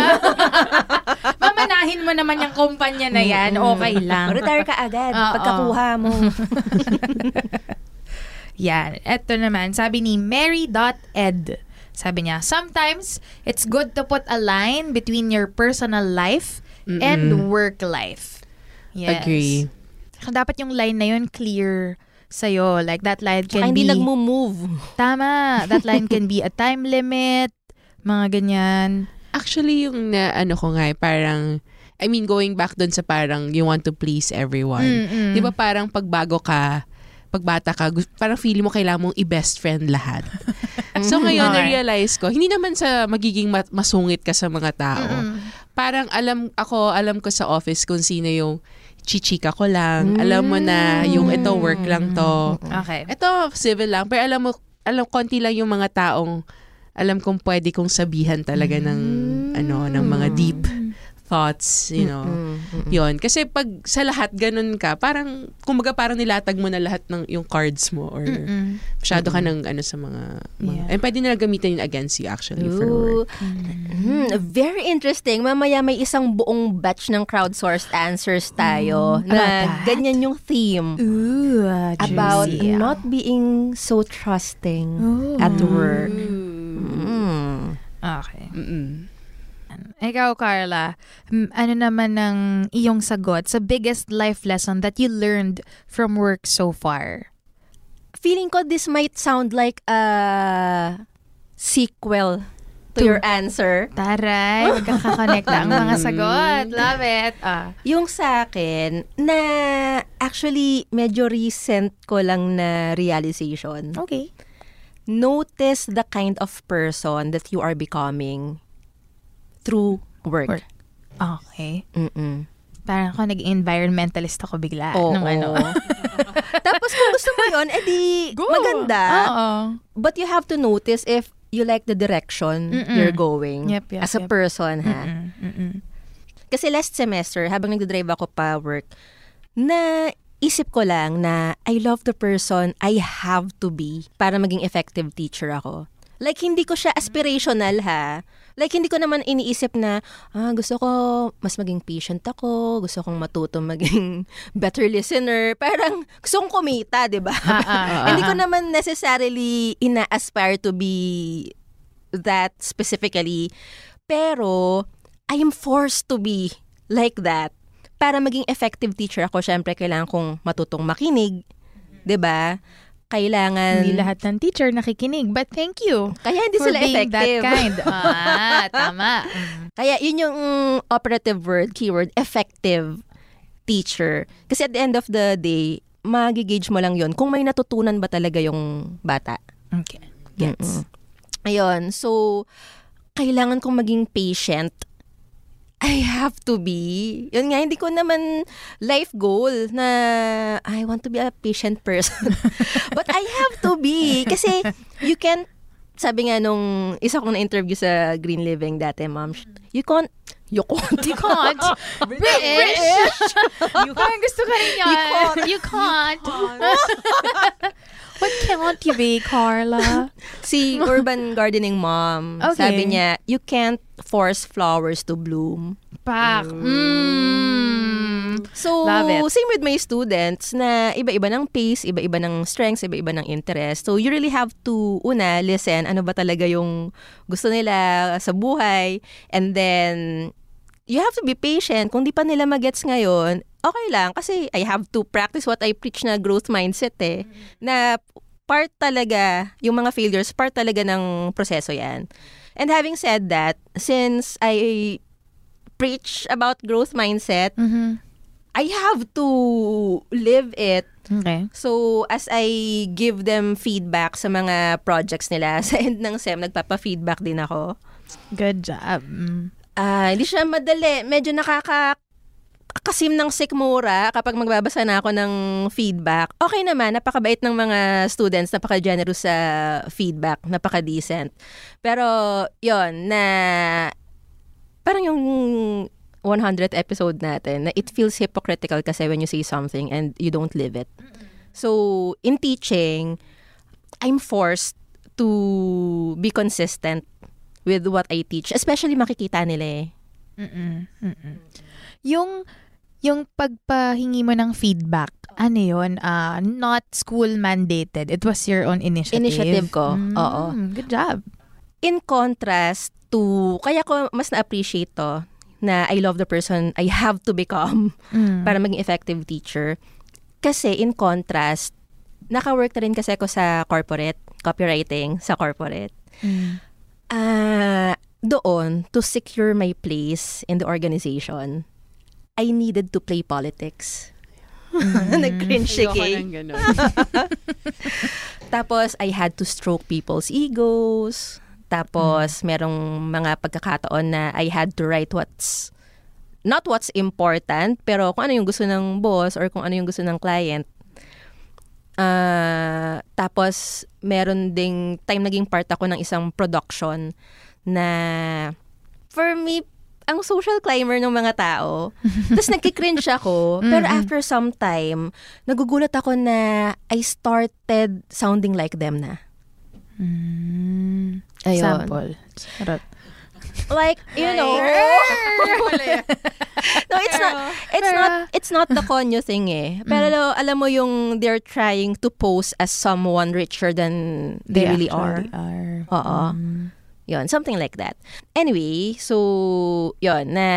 Mamanahin mo naman yung kumpanya na yan, okay lang. Retire ka agad Oo. pagkakuha mo. Yan. Ito naman, sabi ni Mary.ed. Sabi niya, sometimes it's good to put a line between your personal life and work life. Yes. Agree. Saka Dapat yung line na yun clear sa'yo. Like that line can hindi be... nagmo-move. Tama. That line can be a time limit, mga ganyan. Actually, yung na, ano ko nga, eh, parang, I mean, going back dun sa parang you want to please everyone. Mm-mm. Di ba parang pagbago ka, pagbata ka, parang feeling mo kailangan mong i-best friend lahat. so ngayon, Okay. na-realize ko, hindi naman sa magiging ma- masungit ka sa mga tao. Parang alam ako, alam ko sa office kung sino yung chichika ko lang. Alam mo na yung ito work lang to. Okay. Ito civil lang. Pero alam mo, alam konti lang yung mga taong alam kong pwede kong sabihan talaga ng ano ng mga deep thoughts, you know. Yon kasi pag sa lahat ganun ka, parang kumbaga parang nilatag mo na lahat ng yung cards mo or Mm-mm. masyado ka ng ano sa mga, mga Yeah. and pwede nila gamitin yun against you actually for work. Ooh. Hmm, very interesting. Mamaya may isang buong batch ng crowdsourced answers tayo Mm. na ganyan yung theme Ooh, about juicy. not being so trusting Ooh. at work. Mm. Okay. Mm-mm. Ikaw, Carla, ano naman ng iyong sagot sa biggest life lesson that you learned from work so far? Feeling ko this might sound like a sequel to your answer. Taray, magkakakonect ang mga sagot. Love it. Ah. Yung sa akin, na actually medyo recent ko lang na realization. Okay. Notice the kind of person that you are becoming through work. Work. Okay. Mm-mm. Parang ako nag-environmentalist ako bigla. Oo. Nung ano. Tapos kung gusto mo yun, edi maganda. Oo. But you have to notice if you like the direction Mm-mm. you're going Yep, yep, as a yep. person, ha? Mm-mm, mm-mm. Kasi last semester, habang nagdadrive ako pa work, na isip ko lang na I love the person I have to be para maging effective teacher ako. Like, hindi ko siya aspirational, ha? Like, hindi ko naman iniisip na, ah, gusto ko mas maging patient ako, gusto kong matuto maging better listener. Parang gusto kong kumita, di ba? Ah, ah, hindi ko ah. naman necessarily ina-aspire to be that specifically. Pero, I am forced to be like that. Para maging effective teacher ako, syempre kailangan kong matutong makinig. 'Di ba? Kailangan... Hindi lahat ng teacher nakikinig, but thank you. Kaya hindi for sila being effective. that kind. Ah, tama. Mm. Kaya yun yung operative word, keyword, effective teacher. Kasi at the end of the day, magigage mo lang yon kung may natutunan ba talaga yung bata. Okay. Gets. Mm-mm. Ayun. So, kailangan kong maging patient. I have to be. Yun nga, hindi ko naman life goal na I want to be a patient person. But I have to be. Kasi you can't, sabi nga nung isa kong na-interview sa Green Living dati, ma'am, you can't, you can't. You can't. British. you Parang gusto ka rin yan. You can't. What can't you be, Carla? Si Urban Gardening Mom, Okay. sabi niya, you can't force flowers to bloom. Pak. Mm. So, Love it. same with my students na iba-iba ng pace, iba-iba ng strengths, iba-iba ng interest. So, you really have to, una, listen, ano ba talaga yung gusto nila sa buhay. And then, you have to be patient. Kung di pa nila magets ngayon, okay lang. Kasi I have to practice what I preach na growth mindset eh. Na part talaga, yung mga failures, part talaga ng proseso yan. And having said that, since I preach about growth mindset, Mhm. I have to live it. Okay. So, as I give them feedback sa mga projects nila, sa end ng SEM, nagpapa-feedback din ako. Good job. Mm. Ah, hindi siya madali. Medyo nakaka kasim ng sikmura kapag magbabasa na ako ng feedback. Okay naman, napakabait ng mga students, napaka-generous sa feedback, napaka-decent. Pero, yon na parang yung 100th episode natin, na it feels hypocritical kasi when you say something and you don't live it. So, in teaching, I'm forced to be consistent with what I teach. Especially makikita nila eh. Mm-mm. Mm-mm. Yung yung pagpahingi mo ng feedback, ano yun? Ah, not school mandated. It was your own initiative. Initiative ko, Mm, oo. Good job. In contrast to, kaya ko mas na-appreciate to, na I love the person I have to become Mm. para maging effective teacher. Kasi in contrast, naka-work na rin kasi ako sa corporate, copywriting sa corporate. Mm. Ah, doon, to secure my place in the organization, I needed to play politics. Nag-cringe si Ayoko Kay. Tapos, I had to stroke people's egos. Tapos, merong mga pagkakataon na I had to write what's, not what's important, pero kung ano yung gusto ng boss or kung ano yung gusto ng client. Ah, tapos, meron ding time naging part ako ng isang production na for me, ang social climber ng mga tao. Tapos nagkikringe ako. Pero after some time, nagugulat ako na I started sounding like them na. Mm. Ayun. Sample. Charot. Like, you know. no, it's not it's not it's not the conyo thing eh. Pero alam mo yung they're trying to pose as someone richer than they, really are. are. Oo. Mm. Yon, something like that. Anyway, so, yon, na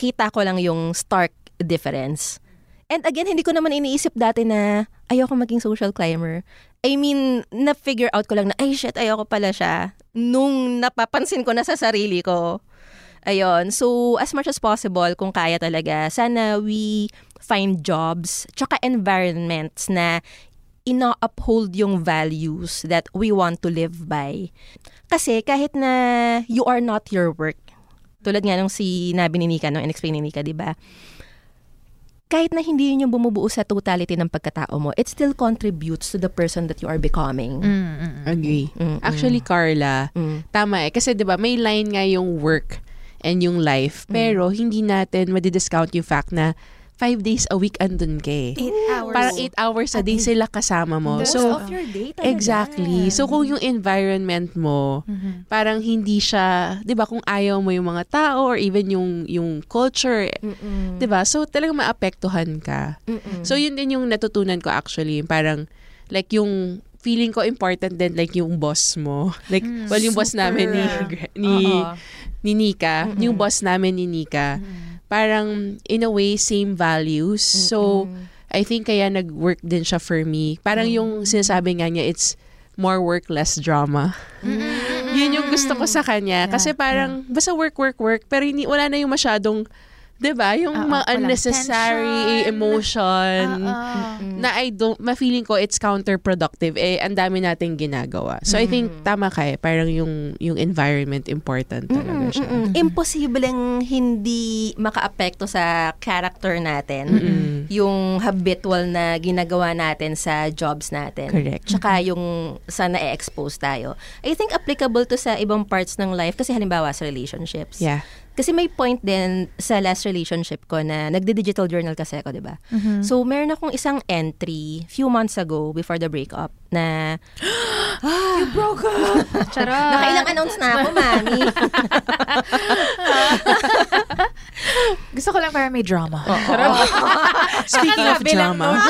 kita ko lang yung stark difference. And again, hindi ko naman iniisip dati na ayoko maging social climber. I mean, na-figure out ko lang na, ay shit, ayoko pala siya. Nung napapansin ko na sa sarili ko. Ayun. So, as much as possible, kung kaya talaga, sana we find jobs, tsaka environments na ina-uphold yung values that we want to live by. Kasi kahit na you are not your work, tulad nga nung si nabi ni Nika, nung in-explain ni Nika, di ba? Kahit na hindi yun yung bumubuo sa totality ng pagkatao mo, it still contributes to the person that you are becoming. Mm, mm, mm. Agree. Mm-mm. Actually, Carla, Mm. tama eh. Kasi 'di ba may line nga yung work and yung life. Pero hindi natin madidiscount yung fact na five days a week andun ka eh. Eight hours. Parang eight hours a day sila kasama mo. Most So, of your day talaga. exactly. So, kung yung environment mo, Mhm. parang hindi siya, 'di ba, kung ayaw mo yung mga tao or even yung yung culture, Mm-mm. 'di ba? So, talagang maapektuhan ka. Mm-mm. So, yun din yung natutunan ko actually, parang like yung feeling ko important din like yung boss mo. Like, Mm, well, yung boss namin ni super. ni, ni Nika, Mm-mm. yung boss namin ni Nika, Mm. Parang in a way same values. So, Mm-mm. I think kaya nag-work din siya for me. Parang yung sinasabi nga niya, it's more work, less drama. Yun yung gusto ko sa kanya. Yeah, Kasi parang, basta work, work, work, pero hindi, wala na yung masyadong, 'di ba Yung Oo, mga unnecessary tension. emotion. Oo. Na I don't, ma-feeling ko it's counterproductive. Eh, ang dami nating ginagawa. So, I think, tama ka eh. Parang yung, yung environment important talaga siya. Mm-mm. Imposibleng hindi makaapekto sa character natin. Mm-mm. Yung habitual na ginagawa natin sa jobs natin. Correct. Tsaka yung sa na-expose tayo. I think applicable to sa ibang parts ng life kasi halimbawa sa relationships. Yeah. Kasi may point din sa last relationship ko na nagdi-digital journal kasi ako, di ba? Mhm. So, meron akong isang entry few months ago before the breakup na You broke up! Charot! nakailang announce na ako, mami. Gusto ko lang para may drama. Speaking of drama.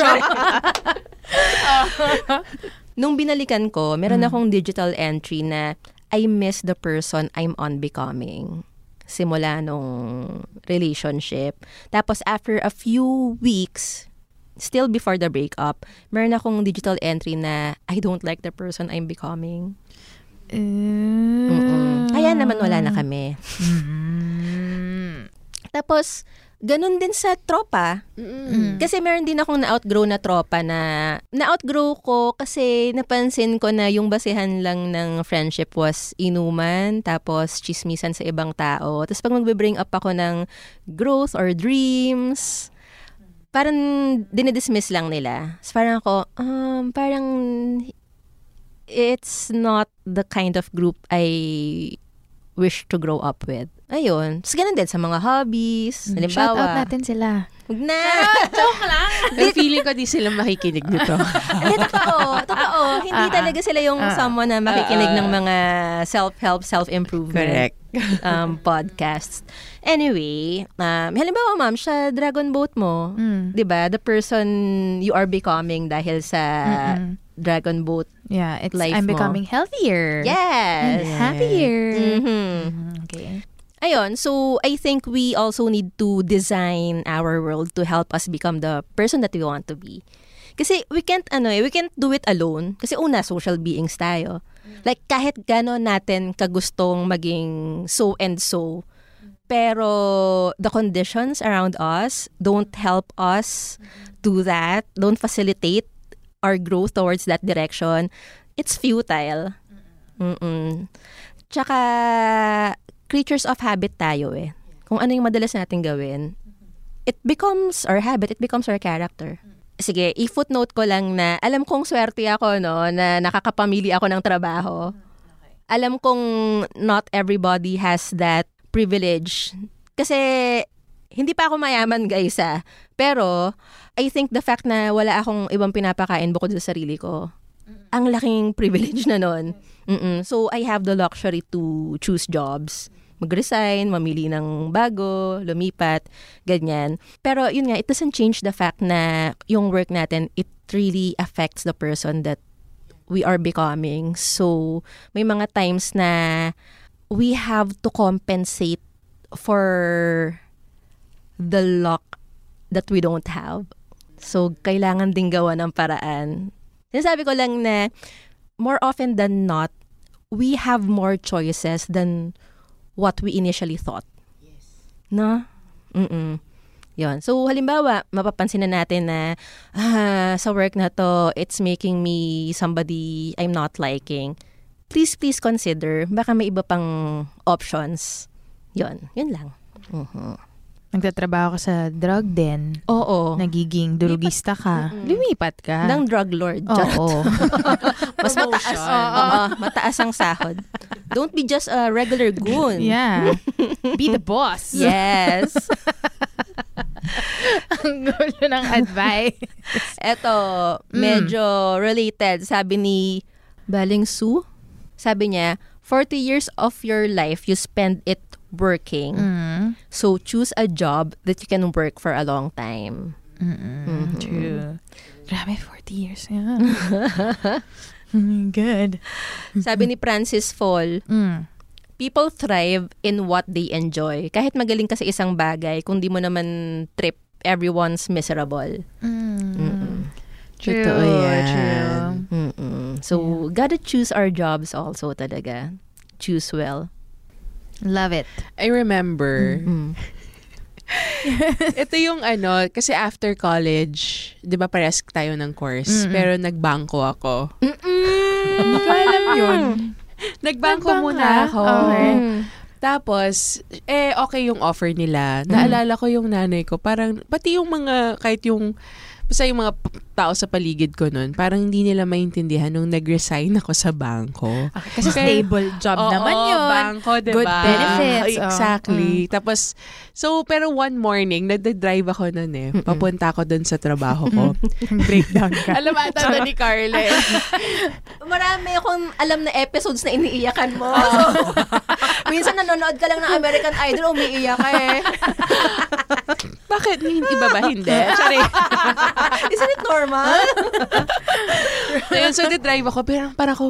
Nung binalikan ko, meron akong digital entry na I miss the person I'm on becoming. Simula nung relationship. Tapos after a few weeks, still before the breakup, meron akong digital entry na I don't like the person I'm becoming. Mm-mm. Kaya naman wala na kami. Mm. Tapos, ganun din sa tropa. Mm. Kasi meron din akong na-outgrow na tropa na na-outgrow ko kasi napansin ko na yung basehan lang ng friendship was inuman, tapos chismisan sa ibang tao. Tapos pag magbe-bring up ako ng growth or dreams, parang dinidismiss lang nila. So parang ako, um, parang it's not the kind of group I wish to grow up with. Ayun. Tapos ganun din sa mga hobbies. Shout Halimbawa. out natin sila. Huwag na! Pero feeling ko di sila makikinig nito. Hindi, totoo. Totoo. Hindi talaga sila yung someone na makikinig ng mga self-help, self-improvement Correct. um, podcasts. Anyway, um, halimbawa ma'am, sa Dragon Boat mo, Mm. 'di ba? The person you are becoming dahil sa Mm-mm. Dragon Boat. Yeah, it's Life I'm mo. becoming healthier. Yes. And happier. Mhm. Mhm, Okay. Ayun, so I think we also need to design our world to help us become the person that we want to be. Kasi we can't ano eh, we can't do it alone. Kasi una social beings tayo. Like kahit gano'n natin kagustong maging so and so, Pero the conditions around us don't help us do that, don't facilitate our growth towards that direction. It's futile. Mm-mm. Tsaka, creatures of habit tayo eh. Kung ano yung madalas natin gawin, it becomes our habit, it becomes our character. Sige, i-footnote ko lang na alam kong swerte ako no na nakakapamili ako ng trabaho. Alam kong not everybody has that privilege. Kasi hindi pa ako mayaman guys ah. Pero I think the fact na wala akong ibang pinapakain bukod sa sarili ko, ang laking privilege na nun. Mm-mm. So I have the luxury to choose jobs mag-resign, mamili ng bago, lumipat, ganyan. Pero yun nga, it doesn't change the fact na yung work natin, it really affects the person that we are becoming. So, may mga times na we have to compensate for the luck that we don't have. So, kailangan ding gawa ng paraan. Sinasabi ko lang na more often than not, we have more choices than what we initially thought. Yes. No? Mm-mm. Yon. So, halimbawa, mapapansin na natin na ah, sa work na to, it's making me somebody I'm not liking. Please, please consider, baka may iba pang options. Yon. Yun lang. Uh-huh. Nagtatrabaho ka sa drug den. Oo. Nagiging durugista ka. Lumipat ka. Ng drug lord. Oo. Mas mataas. Oo, mataas ang sahod. Don't be just a regular goon. yeah. Be the boss. Yes. Ang gulo ng advice. Eto, medyo related. Sabi ni Baling Su, sabi niya, 40 years of your life, you spend it working. Mm. So, choose a job that you can work for a long time. Mm-mm. True. Grabe, 40 years. Yeah. Good. Sabi ni Francis Fall, Mm. people thrive in what they enjoy. Kahit magaling ka sa isang bagay, kung di mo naman trip, everyone's miserable. Mm. True. Totoo yan. True. Mm-mm. So, gotta choose our jobs also talaga. Choose well. Love it. I remember, Mm. ito yung ano, kasi after college, di ba pares tayo ng course, Mm-mm. pero nagbangko ako. Ko alam yun. Nagbangko Nagbangka? muna ako. Okay. Mm. Tapos, eh, okay yung offer nila. Naalala ko yung nanay ko, parang, pati yung mga, kahit yung, basta yung mga p- tao sa paligid ko nun, parang hindi nila maintindihan nung nag-resign ako sa bangko. Kasi stable job Oo, naman yun. bangko, diba? Good benefits. oh. Exactly. Tapos, so, pero one morning, nag-drive ako nun eh. Papunta ako dun sa trabaho ko. Breakdown ka. Alam ata na ni Carle. Marami akong alam na episodes na iniiyakan mo. Minsan nanonood ka lang ng American Idol, umiiyak ka eh. Bakit? Iba ba? Hindi. Sorry. Isn't it normal? Ayun, so, drive ako. Pero parang ako,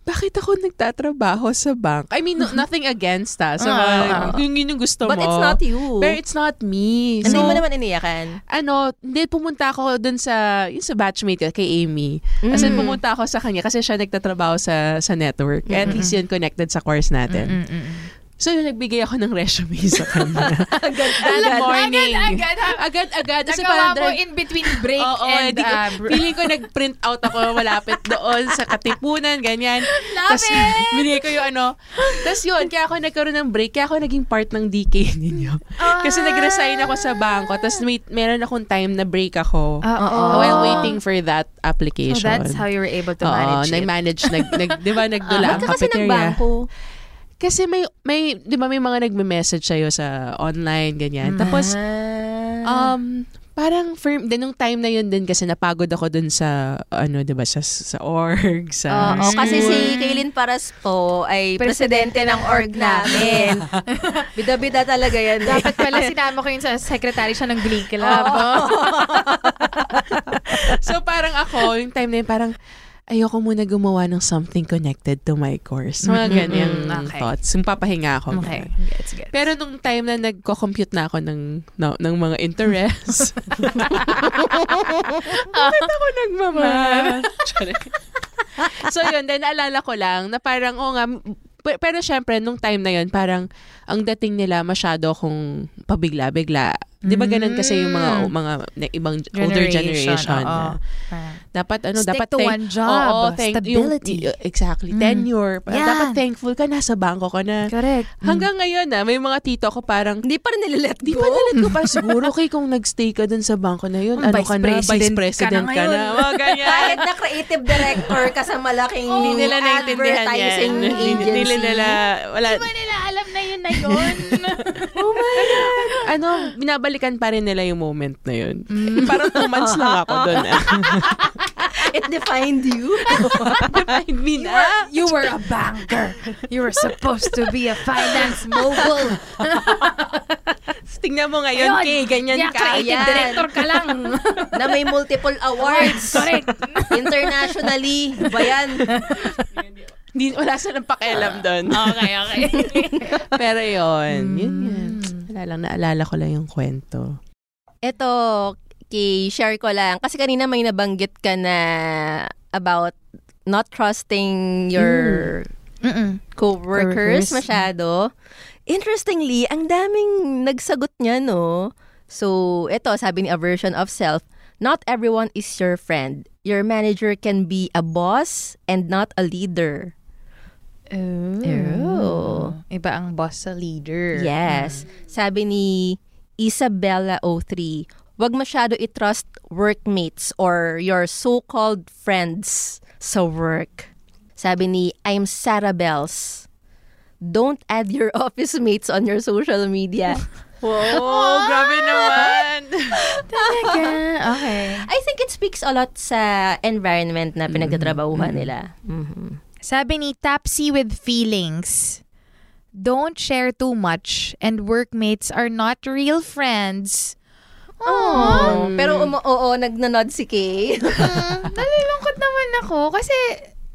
bakit ako nagtatrabaho sa bank? I mean, no- nothing against ha. So, Ah. yung yun yung gusto But mo. it's not you. Pero it's not me. Hindi So, mo naman iniyakan. ano, hindi pumunta ako dun sa, yung sa batchmate ko, kay Amy. As in, pumunta ako sa kanya kasi siya nagtatrabaho sa sa network. At least yun connected sa course natin. Mm-mm. So, yun, nagbigay ako ng resume sa kanya. Agad, Alam, morning. Agad, agad. Agad-agad. Kasi Nagawa parang mo in between break Oo, and hindi ko- uh, feeling ko nag-print out ako malapit doon sa katipunan, ganyan. Love it! binigay ko yung ano. Tapos yun, kaya ako nagkaroon ng break, kaya ako naging part ng DK ninyo. Kasi nag-resign ako sa bangko, tapos may, meron akong time na break ako Ah, oo. while waiting for that So application. that's how you were able to manage it. nag-manage, nag, nag, di ba, nagdula ang Ba't ka kasi cafeteria. nagbangko? Kasi may, may, di ba, may mga nagme-message sa'yo sa online, ganyan. Tapos, Ah. Um, parang firm, din nung time na yun din kasi napagod ako dun sa, ano, di ba, sa, sa org, sa Oo, kasi si. Kaylin Paras po ay presidente ng org namin. Bida-bida talaga yan. eh. Dapat pala sinama ko yun sa secretary siya ng Glee Club. so parang ako, yung time na yun, parang, ayoko muna gumawa ng something connected to my course. Mga ganyang Mm, okay. thoughts. Yung papahinga ako. Okay, ganun. gets, gets. Pero nung time na nagko-compute na ako ng, no, ng mga interest, bakit ako nagmamahal? so yun, then naalala ko lang na parang, oh nga, Pero, syempre, nung time na yun, parang ang dating nila masyado kung pabigla-bigla. Di ba ganun kasi yung mga Mm. mga na- ibang older generation. oo. na dapat ano, Stick dapat to thank- one job. Oo, thank, Stability. Yung, exactly. Mm. Tenure. Yeah. Dapat thankful ka, nasa bangko ka na. Correct. Hanggang ngayon na, may mga tito ko parang, Hindi pa rin nililet di go. pa nalit ko pa siguro kay kung nagstay ka dun sa bangko na yun, Mm, ano vice ka na, vice president ka na ka na. ganyan. Kahit na creative director ka sa malaking Hindi nila yan. advertising Hindi agency. hindi nila, wala, Di ba nila na yun na yun? ano, binabalikan pa rin nila yung moment na yun. Parang two months lang ako dun. ah. It defined you. Defined me na. you were a banker. You were supposed to be a finance mogul. Tingnan mo ngayon, Ayun. Kay, ganyan Yeah, ka. creative Yan. director ka lang. na may multiple awards. Correct. Internationally. Ba yan? Hindi, wala silang pakialam dun. Okay, okay. Pero yun, yun yun. Wala lang, naalala ko lang yung kwento. Ito, kay share ko lang. Kasi kanina may nabanggit ka na about not trusting your Mm-mm. co-workers Co-workers. masyado. Interestingly, ang daming nagsagot niya, no? So, ito, sabi ni A Version of Self, not everyone is your friend. Your manager can be a boss and not a leader. Oh. Iba ang boss sa leader. Yes. Sabi ni Isabella O3, wag masyado i-trust workmates or your so-called friends sa work. Sabi ni I'm Sarah Bells, don't add your office mates on your social media. Wow, grabe naman. Talaga? Okay. I think it speaks a lot sa environment na pinagtatrabahuhan nila. Mhm. Sabi ni Tapsy with feelings, don't share too much and workmates are not real friends. Oh, pero um, oo, nagnanod si Kay. Mm, nalulungkot naman ako kasi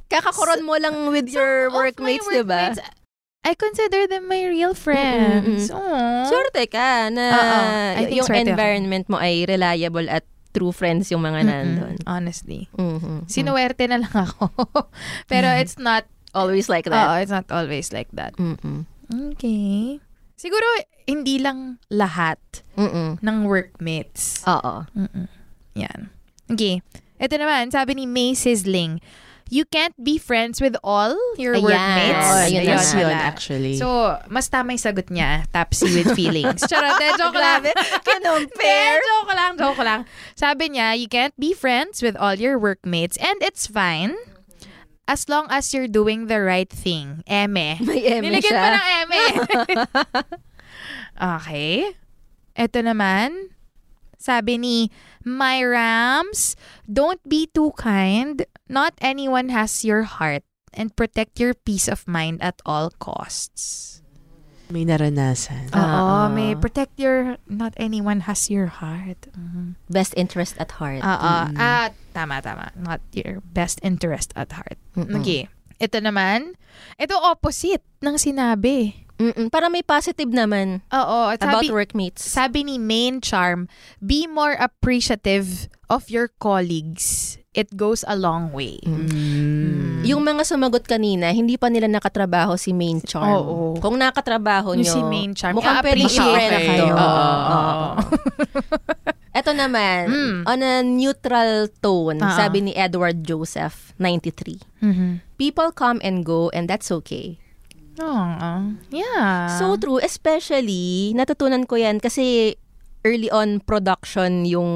Kakakoron mo lang with your workmates, di ba? I consider them my real friends. Aw. Swerte ka na think yung swerte ako. environment mo ay reliable at true friends yung mga nandun. Mm-mm, Honestly. Mhm. Sinuwerte na lang ako. Pero it's not, Always like oo, that. it's not always like that. Mm-mm. Okay. Siguro, hindi lang lahat Mm-mm. ng workmates. Oo. Mm-mm. Yan. Okay. Ito naman, sabi ni May Sizzling, you can't be friends with all your Ayan. workmates. Yes, na. yun wala. actually. So, mas tama yung sagot niya, Tapsy with feelings. Charot, eh, joke lang. Kinompare. Hindi, joke lang, joke lang. Sabi niya, you can't be friends with all your workmates and it's fine as long as you're doing the right thing. Eme. May eme Nilagyan siya. pa ng eme. okay. Ito naman, sabi ni My Rams, don't be too kind. Not anyone has your heart and protect your peace of mind at all costs. May naranasan. Oo, Ah. may protect your, not anyone has your heart. Mhm. Best interest at heart. Oo, ah, tama, tama. Not your best interest at heart. Mm-mm. Okay. Ito naman, ito opposite ng sinabi. Mm-mm. Para may positive naman Oo, at about sabi, workmates. sabi ni Main Charm, be more appreciative of your colleagues. It goes a long way. Mm. Yung mga sumagot kanina, hindi pa nila nakatrabaho si Main Charm. Oo. Kung nakatrabaho nyo, si Main Charm, mukhang pwede i-friend na kayo. Oo. Ito naman, Mm. on a neutral tone, Ah. sabi ni Edward Joseph, 93. Mhm. People come and go and that's okay. Oo. yeah. So true, especially, natutunan ko yan kasi early on production yung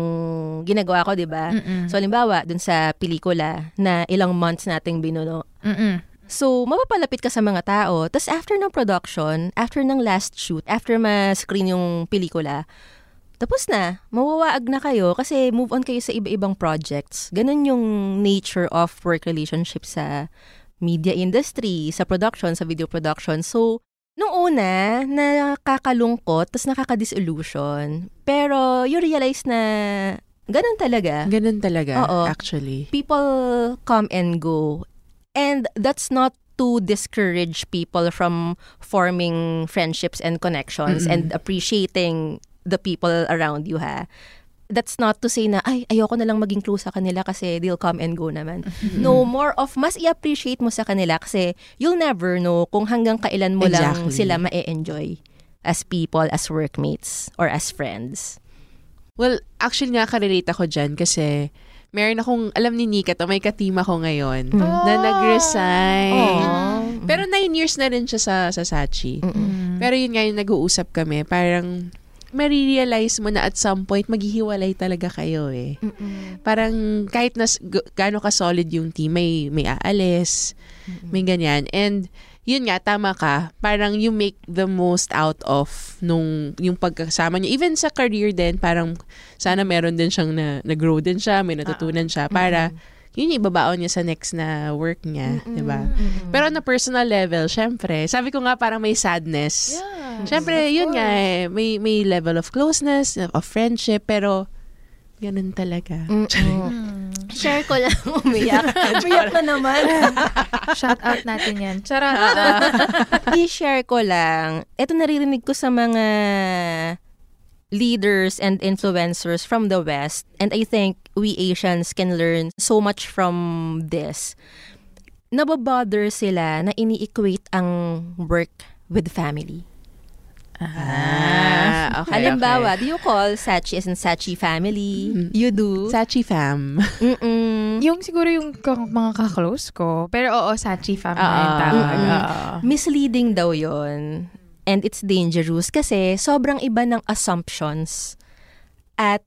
ginagawa ko, di ba? So, halimbawa, dun sa pelikula na ilang months nating binuno. Mm-mm. So, mapapalapit ka sa mga tao. Tapos, after ng production, after ng last shoot, after ma-screen yung pelikula, tapos na, mawawaag na kayo kasi move on kayo sa iba-ibang projects. Ganun yung nature of work relationship sa media industry, sa production, sa video production. So, nung una, nakakalungkot, tapos nakaka-disillusion. Pero, you realize na ganun talaga. Ganun talaga, Oo. actually. People come and go. And that's not to discourage people from forming friendships and connections Mm-mm. and appreciating the people around you, ha? That's not to say na, ay, ayoko na lang maging close sa kanila kasi they'll come and go naman. No, more of, mas i-appreciate mo sa kanila kasi you'll never know kung hanggang kailan mo lang Exactly. sila ma-enjoy as people, as workmates, or as friends. Well, actually nga, karelate ako dyan kasi meron akong, alam ni Nika to, may katima ko ngayon na nag-resign. Pero nine years na rin siya sa, sa Sachi. Pero yun nga yung nag-uusap kami, parang marirealize mo na at some point maghihiwalay talaga kayo eh. Parang kahit na gaano ka solid yung team, may, may aalis, may ganyan. And yun nga, tama ka. Parang you make the most out of nung yung pagkasama niyo. Even sa career din, parang sana meron din siyang na, nag-grow din siya, may natutunan siya para yun yung ibabaon niya sa next na work niya, di ba? Pero on a personal level, syempre, sabi ko nga parang may sadness. Syempre, yun nga eh, may, may level of closeness, of friendship, pero ganun talaga. Share ko lang, umiyak. umiyak na naman. Shout out natin yan. Charot. I-share ko lang. Ito naririnig ko sa mga leaders and influencers from the West. And I think we Asians can learn so much from this. Nababother sila na ini-equate ang work with family. Ah, okay, Halimbawa, okay. do you call Sachi as in Sachi family? You do? Sachi fam. Mm-mm. yung siguro yung mga kaklose ko. Pero oo, Sachi family Ah, yung tawag. mm-mm. Oo. misleading daw yon and it's dangerous kasi sobrang iba ng assumptions at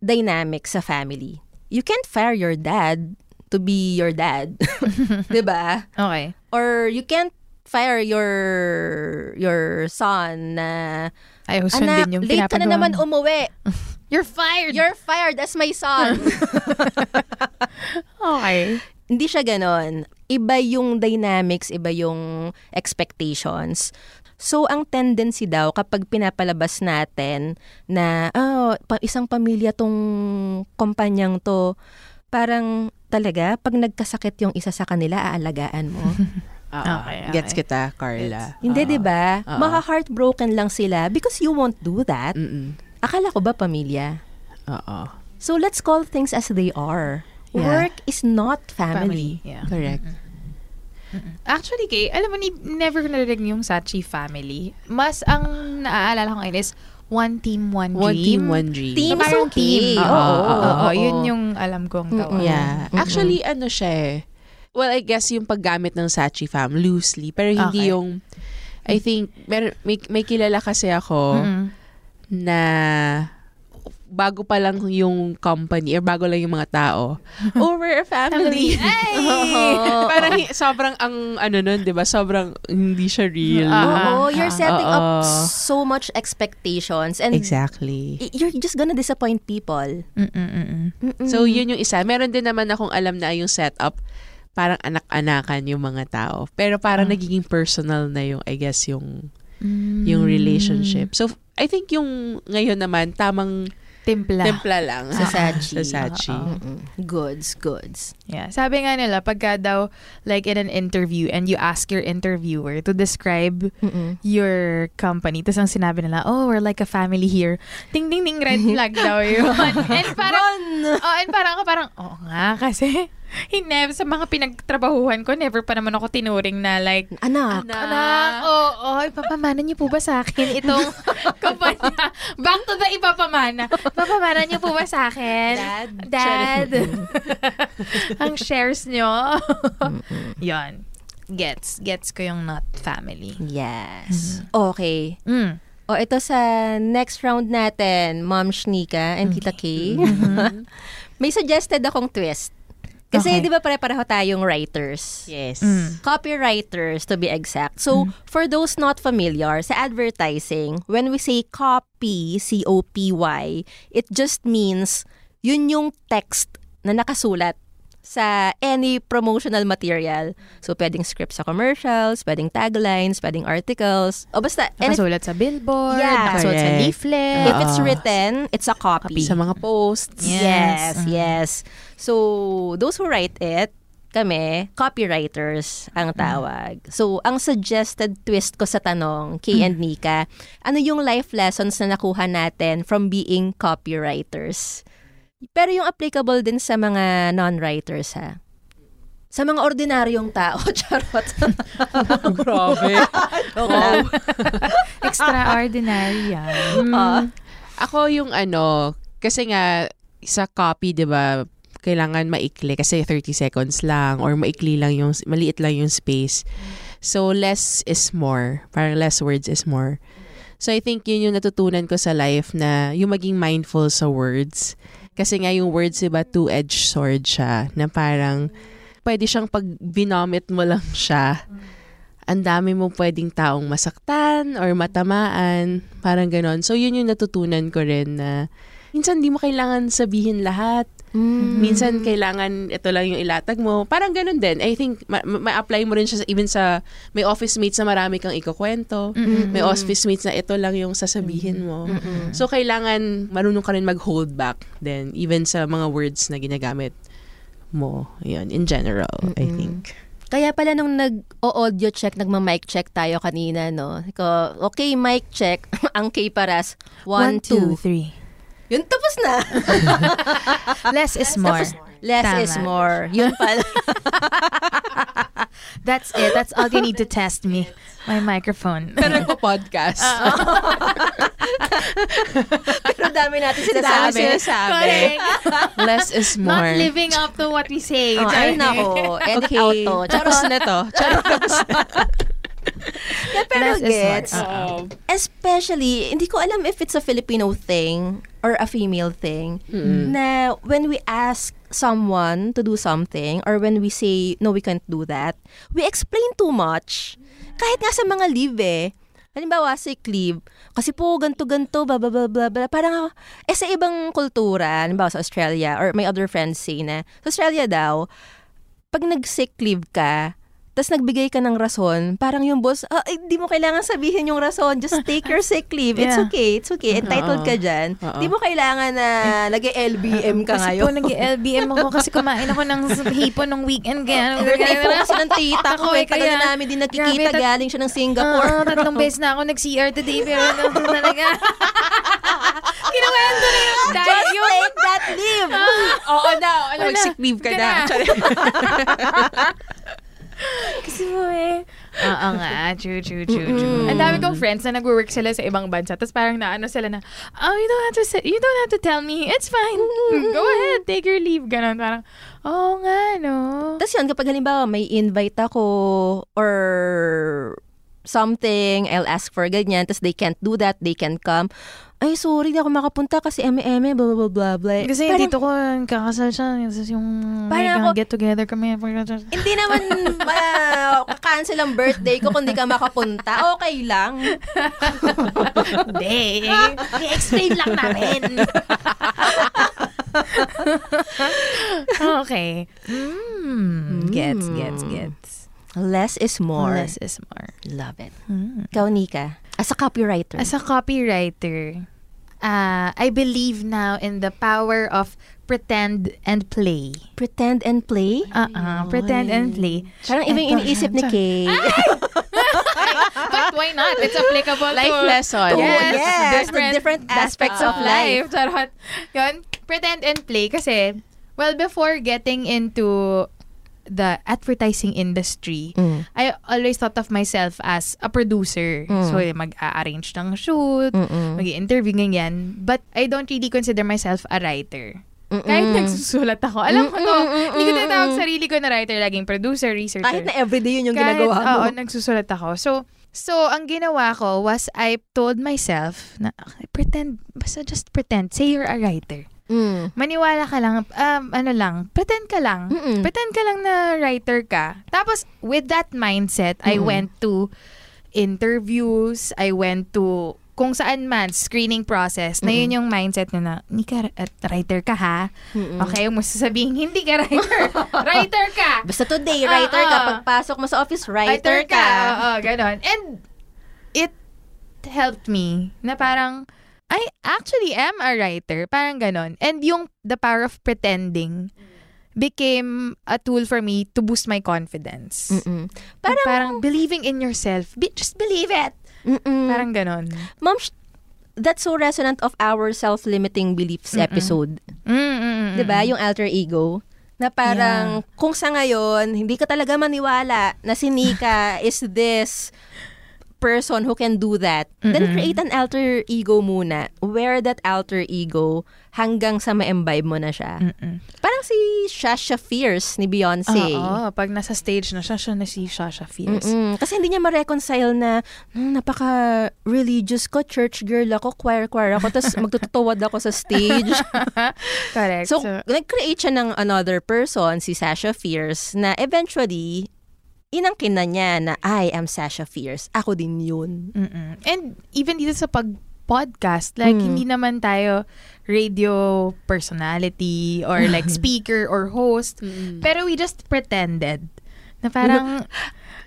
dynamic sa family. You can't fire your dad to be your dad. 'Di ba? Okay. Or you can't fire your your son na Ayaw anak, sundin yung late ka na naman umuwi. You're fired! You're fired as my son. okay. Hindi siya ganon. Iba yung dynamics, iba yung expectations. So, ang tendency daw kapag pinapalabas natin na oh, pa- isang pamilya tong kumpanyang to, parang talaga, pag nagkasakit yung isa sa kanila, aalagaan mo. Oo. Okay, okay. Gets kita, Carla. Hindi, di ba? Oo. Maka-heartbroken lang sila because you won't do that. Mm-mm. Akala ko ba pamilya? Oo. So, let's call things as they are. Yeah. Work is not family. Yeah. Correct. Actually, Kay, alam mo, ni, never ko narinig yung Sachi family. Mas ang naaalala ko ngayon is one team, one dream. One team, one dream. Team So, parang okay. team. Oo, Oo, oo, oo, oo. Yun yung alam kong tawag. Yeah. Mm-mm. Actually, ano siya eh. Well, I guess yung paggamit ng Sachi fam, loosely. Pero hindi Okay. yung, I think, mer- may, may kilala kasi ako Mm-mm. na bago pa lang yung company or bago lang yung mga tao. Oh, we're a family. Ay! Parang hi- sobrang ang ano nun, 'di ba? Sobrang hindi siya real. Ah. Oo, you're Ah. setting up Oo. so much expectations and Exactly. you're just gonna disappoint people. Mm-mm-mm. Mm-mm. So, yun yung isa. Meron din naman akong alam na yung setup, parang anak-anakan yung mga tao. Pero parang Ah. nagiging personal na yung, I guess, yung Mm. yung relationship. So, I think yung ngayon naman, tamang Timpla. templa lang. Sa Sachi. Sa Sachi. Goods, goods. Yeah. Sabi nga nila, pagka daw, like in an interview, and you ask your interviewer to describe Mm-mm. your company, tapos ang sinabi nila, oh, we're like a family here. Ting, ting, ting, red flag daw yun. and parang, oh, and parang parang, oo nga, kasi, never, sa mga pinagtrabahuhan ko, never pa naman ako tinuring na like, Anak. Anak, oo, oh, ipapamana niyo po ba sa akin itong kumpanya? Back to the ipapamana. Ipapamana niyo po ba sa akin? Dad. Dad. Ang shares niyo. Yon. Gets. Gets ko yung not family. Yes. Okay. Mm. O ito sa next round natin, Mom Shnika and Tita K. May suggested akong twist. Kasi Okay. di ba pare-pareho tayong writers? Yes. Mm. Copywriters to be exact. So, for those not familiar, sa advertising, when we say copy, C-O-P-Y, it just means yun yung text na nakasulat sa any promotional material. So, pwedeng script sa commercials, pwedeng taglines, pwedeng articles. O basta, Nakasulat sa billboard, Yeah. nakasulat sa leaflet. if it's written, it's a copy. Sa mga posts. Yes. Yes, yes. So, those who write it, kami, copywriters ang tawag. So, ang suggested twist ko sa tanong, Kay and Nika, ano yung life lessons na nakuha natin from being copywriters? Pero yung applicable din sa mga non-writers, ha? Sa mga ordinaryong tao, charot. Grabe. Lang. Extraordinary yan. Ah. Ako yung ano, kasi nga sa copy, 'di ba, kailangan maikli kasi 30 seconds lang or maikli lang yung maliit lang yung space. So less is more. Parang less words is more. So I think yun yung natutunan ko sa life na yung maging mindful sa words. Kasi nga yung words, diba, two-edged sword siya. Na parang pwede siyang pag binomit mo lang siya, ang dami mo pwedeng taong masaktan or matamaan. Parang ganon. So yun yung natutunan ko rin na minsan di mo kailangan sabihin lahat. Mm. Minsan kailangan ito lang yung ilatag mo. Parang ganun din. I think ma- ma- ma-apply mo rin siya sa- even sa may office mates na marami kang ikukwento. May office mates na ito lang yung sasabihin mo. So kailangan marunong ka rin mag-hold back then even sa mga words na ginagamit mo. Yun, in general, I think. Kaya pala nung nag-audio check, nagma-mic check tayo kanina, no? Ko, okay, mic check. ang K paras. One, two. three. Yun, tapos na. Less is more. Less Tama. is more. Yun pala. That's it. That's all you need to test me. My microphone. Pero nagpo-podcast. Pero dami natin sinasabi. Dami sinasabi. Correct. Less is more. Not living up to what we say. Oh, ay, nako. Edit Okay. out to. Tapos na to. Charot. Yeah, pero Less gets. Oo. Especially, hindi ko alam if it's a Filipino thing or a female thing na when we ask someone to do something or when we say, no, we can't do that, we explain too much. Kahit nga sa mga leave eh. Halimbawa, sick leave. Kasi po, ganto-ganto, blah, blah, blah, blah, blah. Parang, eh sa ibang kultura, halimbawa sa Australia, or my other friends say na, sa Australia daw, pag nag-sick leave ka, tapos nagbigay ka ng rason, parang yung boss, ah, hindi mo kailangan sabihin yung rason. Just take your sick leave. It's Yeah. okay. It's okay. Entitled ka dyan. Oo. Hindi mo kailangan na nag-LBM ka Kasi po, ngayon. nag-LBM ako kasi kumain ako ng hipon nung weekend. Kaya, po kasi ng tita ko. Eh, eh, kaya- na namin din nagkikita. Grabe, galing siya ng Singapore. Oo, tatlong beses na ako nag-CR today, pero ano talaga. Kinuwento na yung Just yung... take that leave. Oo na. Ano, Wala. mag-sick leave Ka na. Kasi mo eh. Oo nga, true, true, true, true. Ang dami kong friends na nag-work sila sa ibang bansa. Tapos parang naano sila na, oh, you don't have to say, you don't have to tell me. It's fine. Go ahead, take your leave. Ganon. Parang, oo nga, no. Tapos yun, kapag halimbawa may invite ako or something, I'll ask for ganyan, tapos they can't do that, they can't come. Ay, sorry, di ako makapunta kasi eme-eme, blah, blah, blah, blah. Kasi Parang- dito ko, kakasal siya. Tapos yung Parang may ako- get together kami. Hindi naman ma-cancel ang birthday ko kung di ka makapunta. Okay lang. Hindi. I-explain lang namin. okay. Mm. Gets, gets, gets. Less is more. Less is more. Love it. Mm. Ikaw, Nika, as a copywriter. As a copywriter, uh, I believe now in the power of pretend and play. pretend and play. Uh-uh, pretend and play. Parang iba yung iniisip ni. Kay. But why not? It's applicable Life to... lesson. Yes, yes, the different aspects of life. Charot. Yun, pretend and play kasi, well, before getting into the advertising industry, Mm. I always thought of myself as a producer. Mm. So, mag-a-arrange ng shoot, Mm-mm. mag-interview, ganyan. But I don't really consider myself a writer. Mm-mm. Kahit nagsusulat ako. Alam ko to, hindi ko tinatawag sarili ko na writer, laging producer, researcher. Kahit na everyday yun yung Kahit, ginagawa mo. Oo, nagsusulat ako. So, so ang ginawa ko was I told myself na pretend, basta just pretend, say you're a writer. Mm. Maniwala ka lang, um, ano lang, pretend ka lang. Mm-mm. Pretend ka lang na writer ka. Tapos, with that mindset, I Mm. went to interviews, I went to kung saan man, screening process, na yun yung mindset na na, hindi ka at writer ka ha. Mm-mm. Okay, mo sasabihin, hindi ka writer. writer ka! Basta today, writer ka. Oo. Pagpasok mo sa office, writer, ka. Oo, ganon. And it helped me na parang, I actually am a writer. Parang ganon. And yung the power of pretending became a tool for me to boost my confidence. Mm-mm. Parang, Parang, believing in yourself. Be- just believe it. mm-mm. Parang ganon. Ma'am, that's so resonant of our self-limiting beliefs episode. Mm-mm. 'Di ba? Yung alter ego. Na parang kung sa ngayon, hindi ka talaga maniwala na si Nika is this person who can do that, then Mm-mm. create an alter ego muna. Wear that alter ego hanggang sa ma-imbibe mo na siya. Mm-mm. Parang si Shasha Fierce ni Beyonce. Oo, pag nasa stage na siya, siya na si Shasha Fierce. Mm-mm. Kasi hindi niya ma-reconcile na "Hmm, napaka-religious ko, church girl ako, choir-choir ako, tapos magtutuwad ako sa stage. Correct. So, nag-create siya ng another person, si Sasha Fierce, na eventually, inangkin na niya na, I am Sasha Fierce. Ako din yun. Mm-mm. And even dito sa pag-podcast, like, Mm. hindi naman tayo radio personality or like speaker or host. Mm. Pero we just pretended na parang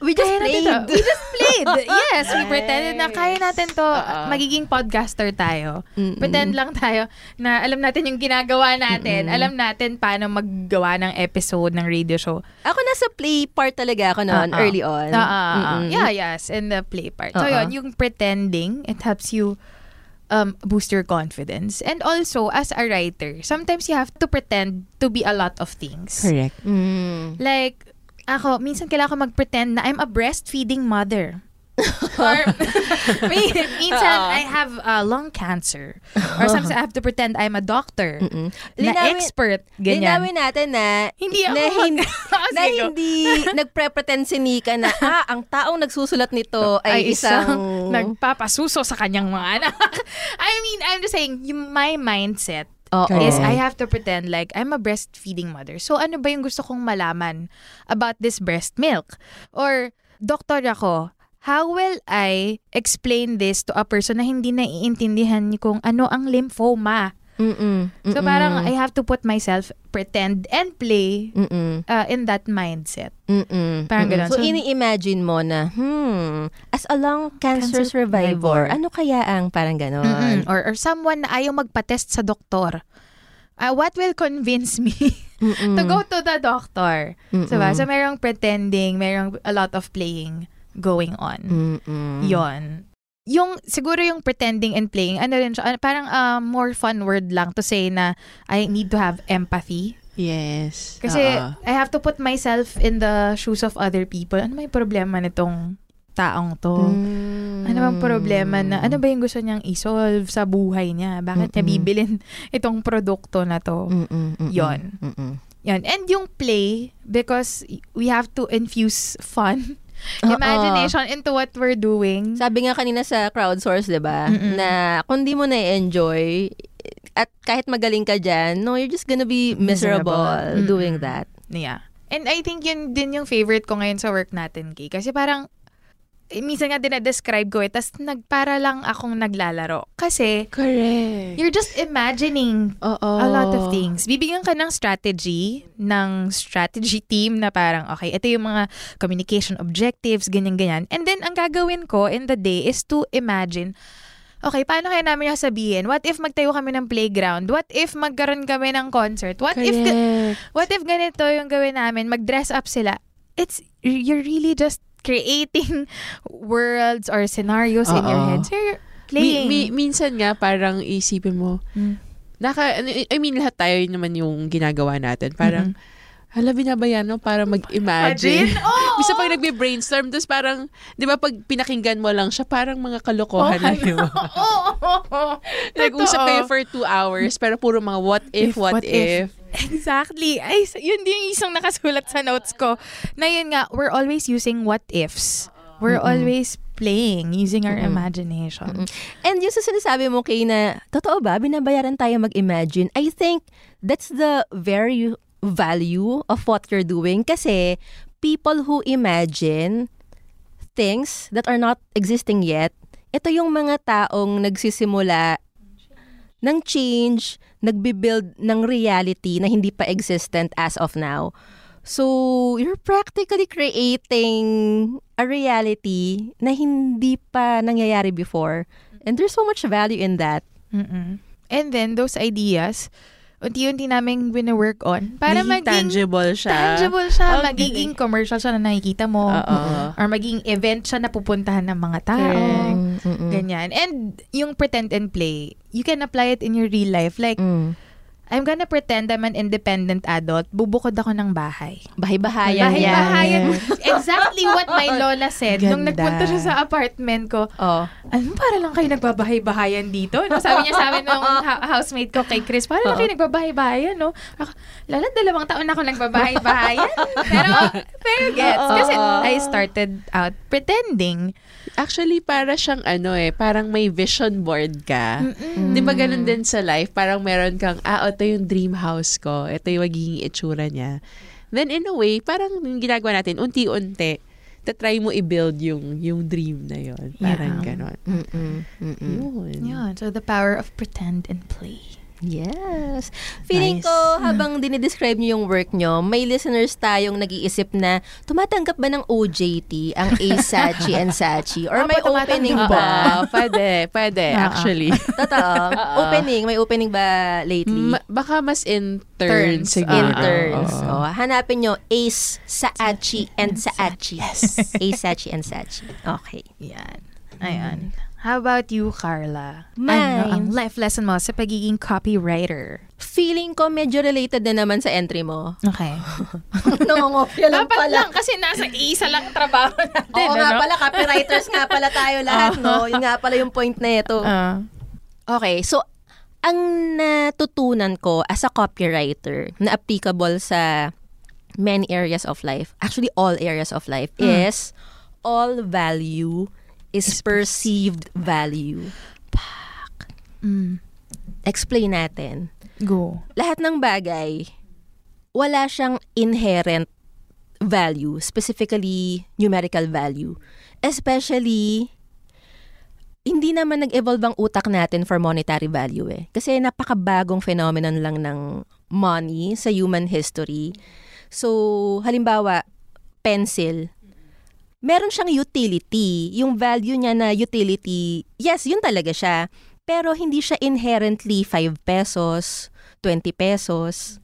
We just played. We just played. yes, we pretended na kaya natin to. Oo. Magiging podcaster tayo. Mm-mm. Pretend lang tayo na alam natin yung ginagawa natin. Alam natin paano maggawa ng episode ng radio show. Ako nasa play part talaga ako noon, Oo. early on. Ah. Mm-mm. Yeah, yes. In the play part. So, yun, yung pretending, it helps you um, boost your confidence. And also, as a writer, sometimes you have to pretend to be a lot of things. Correct. Mm. Like, ako, minsan kailangan ko mag-pretend na I'm a breastfeeding mother. or, minsan, Oo. I have uh, lung cancer. Or sometimes I have to pretend I'm a doctor. Mm-mm. Na Linawin- expert. Ganyan. Linawin natin na Hindi ako na, hindi, Ah, na sige, go. hindi nagpre-pretend si Nika na ah, ang taong nagsusulat nito ay, isang, nagpapasuso sa kanyang mga anak. I mean, I'm just saying, yung, my mindset Is Correct. I have to pretend like I'm a breastfeeding mother. So ano ba yung gusto kong malaman about this breast milk? Or, doktor ako, how will I explain this to a person na hindi naiintindihan ni kung ano ang lymphoma? Mm-mm. So parang I have to put myself, pretend and play Mm-mm. uh, in that mindset. Mm-mm. Parang Mm-mm. ganun. So, So- ini-imagine mo na, hmm, as a lung cancer, Cancer survivor, survivor. ano kaya ang parang ganon? Mm-mm. Or, or someone na ayaw magpa-test sa doktor. Uh, what will convince me to go to the doctor? Mm-mm. Diba? So, merong pretending, merong a lot of playing going on. Mm-mm. Yon. Yung, siguro yung pretending and playing, ano rin siya, parang uh, more fun word lang to say na I need to have empathy. Yes. Kasi Oo. I have to put myself in the shoes of other people. Ano may problema nitong taong to? Mm. Ano bang problema na, ano ba yung gusto niyang isolve sa buhay niya? Bakit niya Mm-mm. bibilin itong produkto na to? Mm-mm. Yon. Mm-mm. Yan. And yung play, because we have to infuse fun, Imagination into what we're doing. Sabi nga kanina sa crowdsource, di ba? Na kung di mo na-enjoy, at kahit magaling ka dyan, no, you're just gonna be miserable, Miserable. doing that. Yeah. And I think yun din yung favorite ko ngayon sa work natin, Kay. Kasi parang, eh, minsan nga dinadescribe ko eh, tas nagpara lang akong naglalaro. Kasi, Correct. you're just imagining Oo. a lot of things. Bibigyan ka ng strategy, ng strategy team na parang, okay, ito yung mga communication objectives, ganyan-ganyan. And then, ang gagawin ko in the day is to imagine, okay, paano kaya namin yung sabihin? What if magtayo kami ng playground? What if magkaroon kami ng concert? What if ga- Correct. what if ganito yung gawin namin? Mag-dress up sila. It's, you're really just creating worlds or scenarios in your head. So, you're Mi- playing. mi- minsan nga, parang isipin mo, Mm. naka, ano, I mean, lahat tayo naman yung ginagawa natin. Parang, hala, binabayan mo para mag-imagine. Imagine? Bisa pag nagbe-brainstorm, tapos parang, di ba pag pinakinggan mo lang siya, parang mga kalokohan Oh, na yun. Oo. Nag-usap kayo for two hours, pero puro mga what if, If, what, what if. if. Exactly. Ay, yun din yung isang nakasulat sa notes ko. Na yun nga, we're always using what ifs. We're always playing, using our imagination. And yung sa sinasabi mo kay na, totoo ba, binabayaran tayo mag-imagine? I think that's the very value of what you're doing kasi people who imagine things that are not existing yet, ito yung mga taong nagsisimula ng change, nagbibuild ng reality na hindi pa existent as of now. So, you're practically creating a reality na hindi pa nangyayari before. And there's so much value in that. Mm-mm. And then, those ideas, unti-unti naming wini-work on para Maging maging tangible siya. tangible siya, Ang magiging commercial siya na nakikita mo. Oo. Or maging event siya na pupuntahan ng mga tao. Mm-mm. Ganyan. And yung pretend and play, you can apply it in your real life. Like, Mm. I'm gonna pretend I'm an independent adult. Bubukod ako ng bahay. Bahay-bahayan yan. Bahay-bahayan. exactly what my lola said. Nung Ganda. nagpunta siya sa apartment ko, Oh. ano, para lang kayo nagbabahay-bahayan dito? No? Sabi niya sa amin nung housemate ko kay Chris, para lang kayo nagbabahay-bahayan, no? Lala, dalawang taon na ako nagbabahay-bahayan. pero, pero gets. Kasi I started out pretending. Actually, para siyang ano eh, parang may vision board ka. Di ba ganun din sa life? Parang meron kang, ah, ito yung dream house ko. Ito yung magiging itsura niya. Then in a way, parang yung ginagawa natin, unti-unti, tatry mo i-build yung, yung dream na yon Parang Yeah. ganon. Mm-mm. Mm-mm. Yun. Yun. So, the power of pretend and play. Yes. Feeling Nice. ko, habang dinidescribe niyo yung work niyo, may listeners tayong nag-iisip na tumatanggap ba ng OJT ang A Sachi and Sachi? Or Opo, may opening Oo, ba? pwede, pwede, Oo. actually. Totoo. opening. May opening ba lately? Ma- baka mas intern Turns. siguro. Interns. Oo. Oh, hanapin nyo Ace Saachi and Saachi. Yes. Ace Sachi and Sachi. Okay. Yan. Ayan. How about you, Carla? Mine. Ano ang life lesson mo sa pagiging copywriter? Feeling ko medyo related na naman sa entry mo. Okay. Nangongopya lang Dapat pala. lang kasi nasa isa lang trabaho natin. Oo nga ano? pala, copywriters nga pala tayo lahat, no? Yun nga pala yung point na ito. Ah. Okay, so ang natutunan ko as a copywriter na applicable sa many areas of life, actually all areas of life, is all value is, perceived value. Mm. Explain natin. Go. Lahat ng bagay, wala siyang inherent value, specifically numerical value. Especially, hindi naman nag-evolve ang utak natin for monetary value eh. Kasi napakabagong phenomenon lang ng money sa human history. So, halimbawa, pencil. Meron siyang utility. Yung value niya na utility, yes, yun talaga siya. Pero hindi siya inherently 5 pesos, 20 pesos,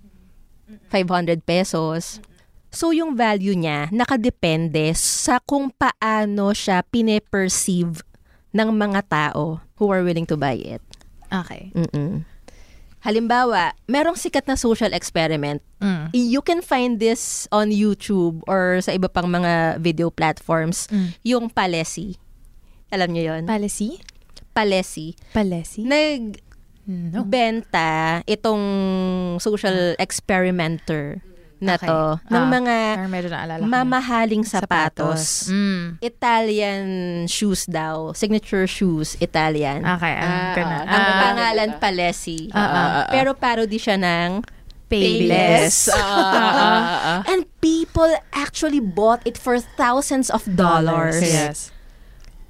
500 pesos. So, yung value niya nakadepende sa kung paano siya pine-perceive ng mga tao who are willing to buy it. Okay. Mm-mm. Halimbawa, merong sikat na social experiment. Mm. You can find this on YouTube or sa iba pang mga video platforms. Mm. Yung Palesi. Alam niyo yon? Policy? Palesi. Policy? Nag-benta No. itong social experimenter na Okay. to ng Ah, mga naalala ko. mamahaling sapatos. Mm. Italian shoes daw. Signature shoes, Italian. Okay. Ah, Ah, ganun. Ang pangalan Palesi. Ah, ah, ah. Pero parody siya ng Payless. Ah, ah. And people actually bought it for thousands of dollars. Yes.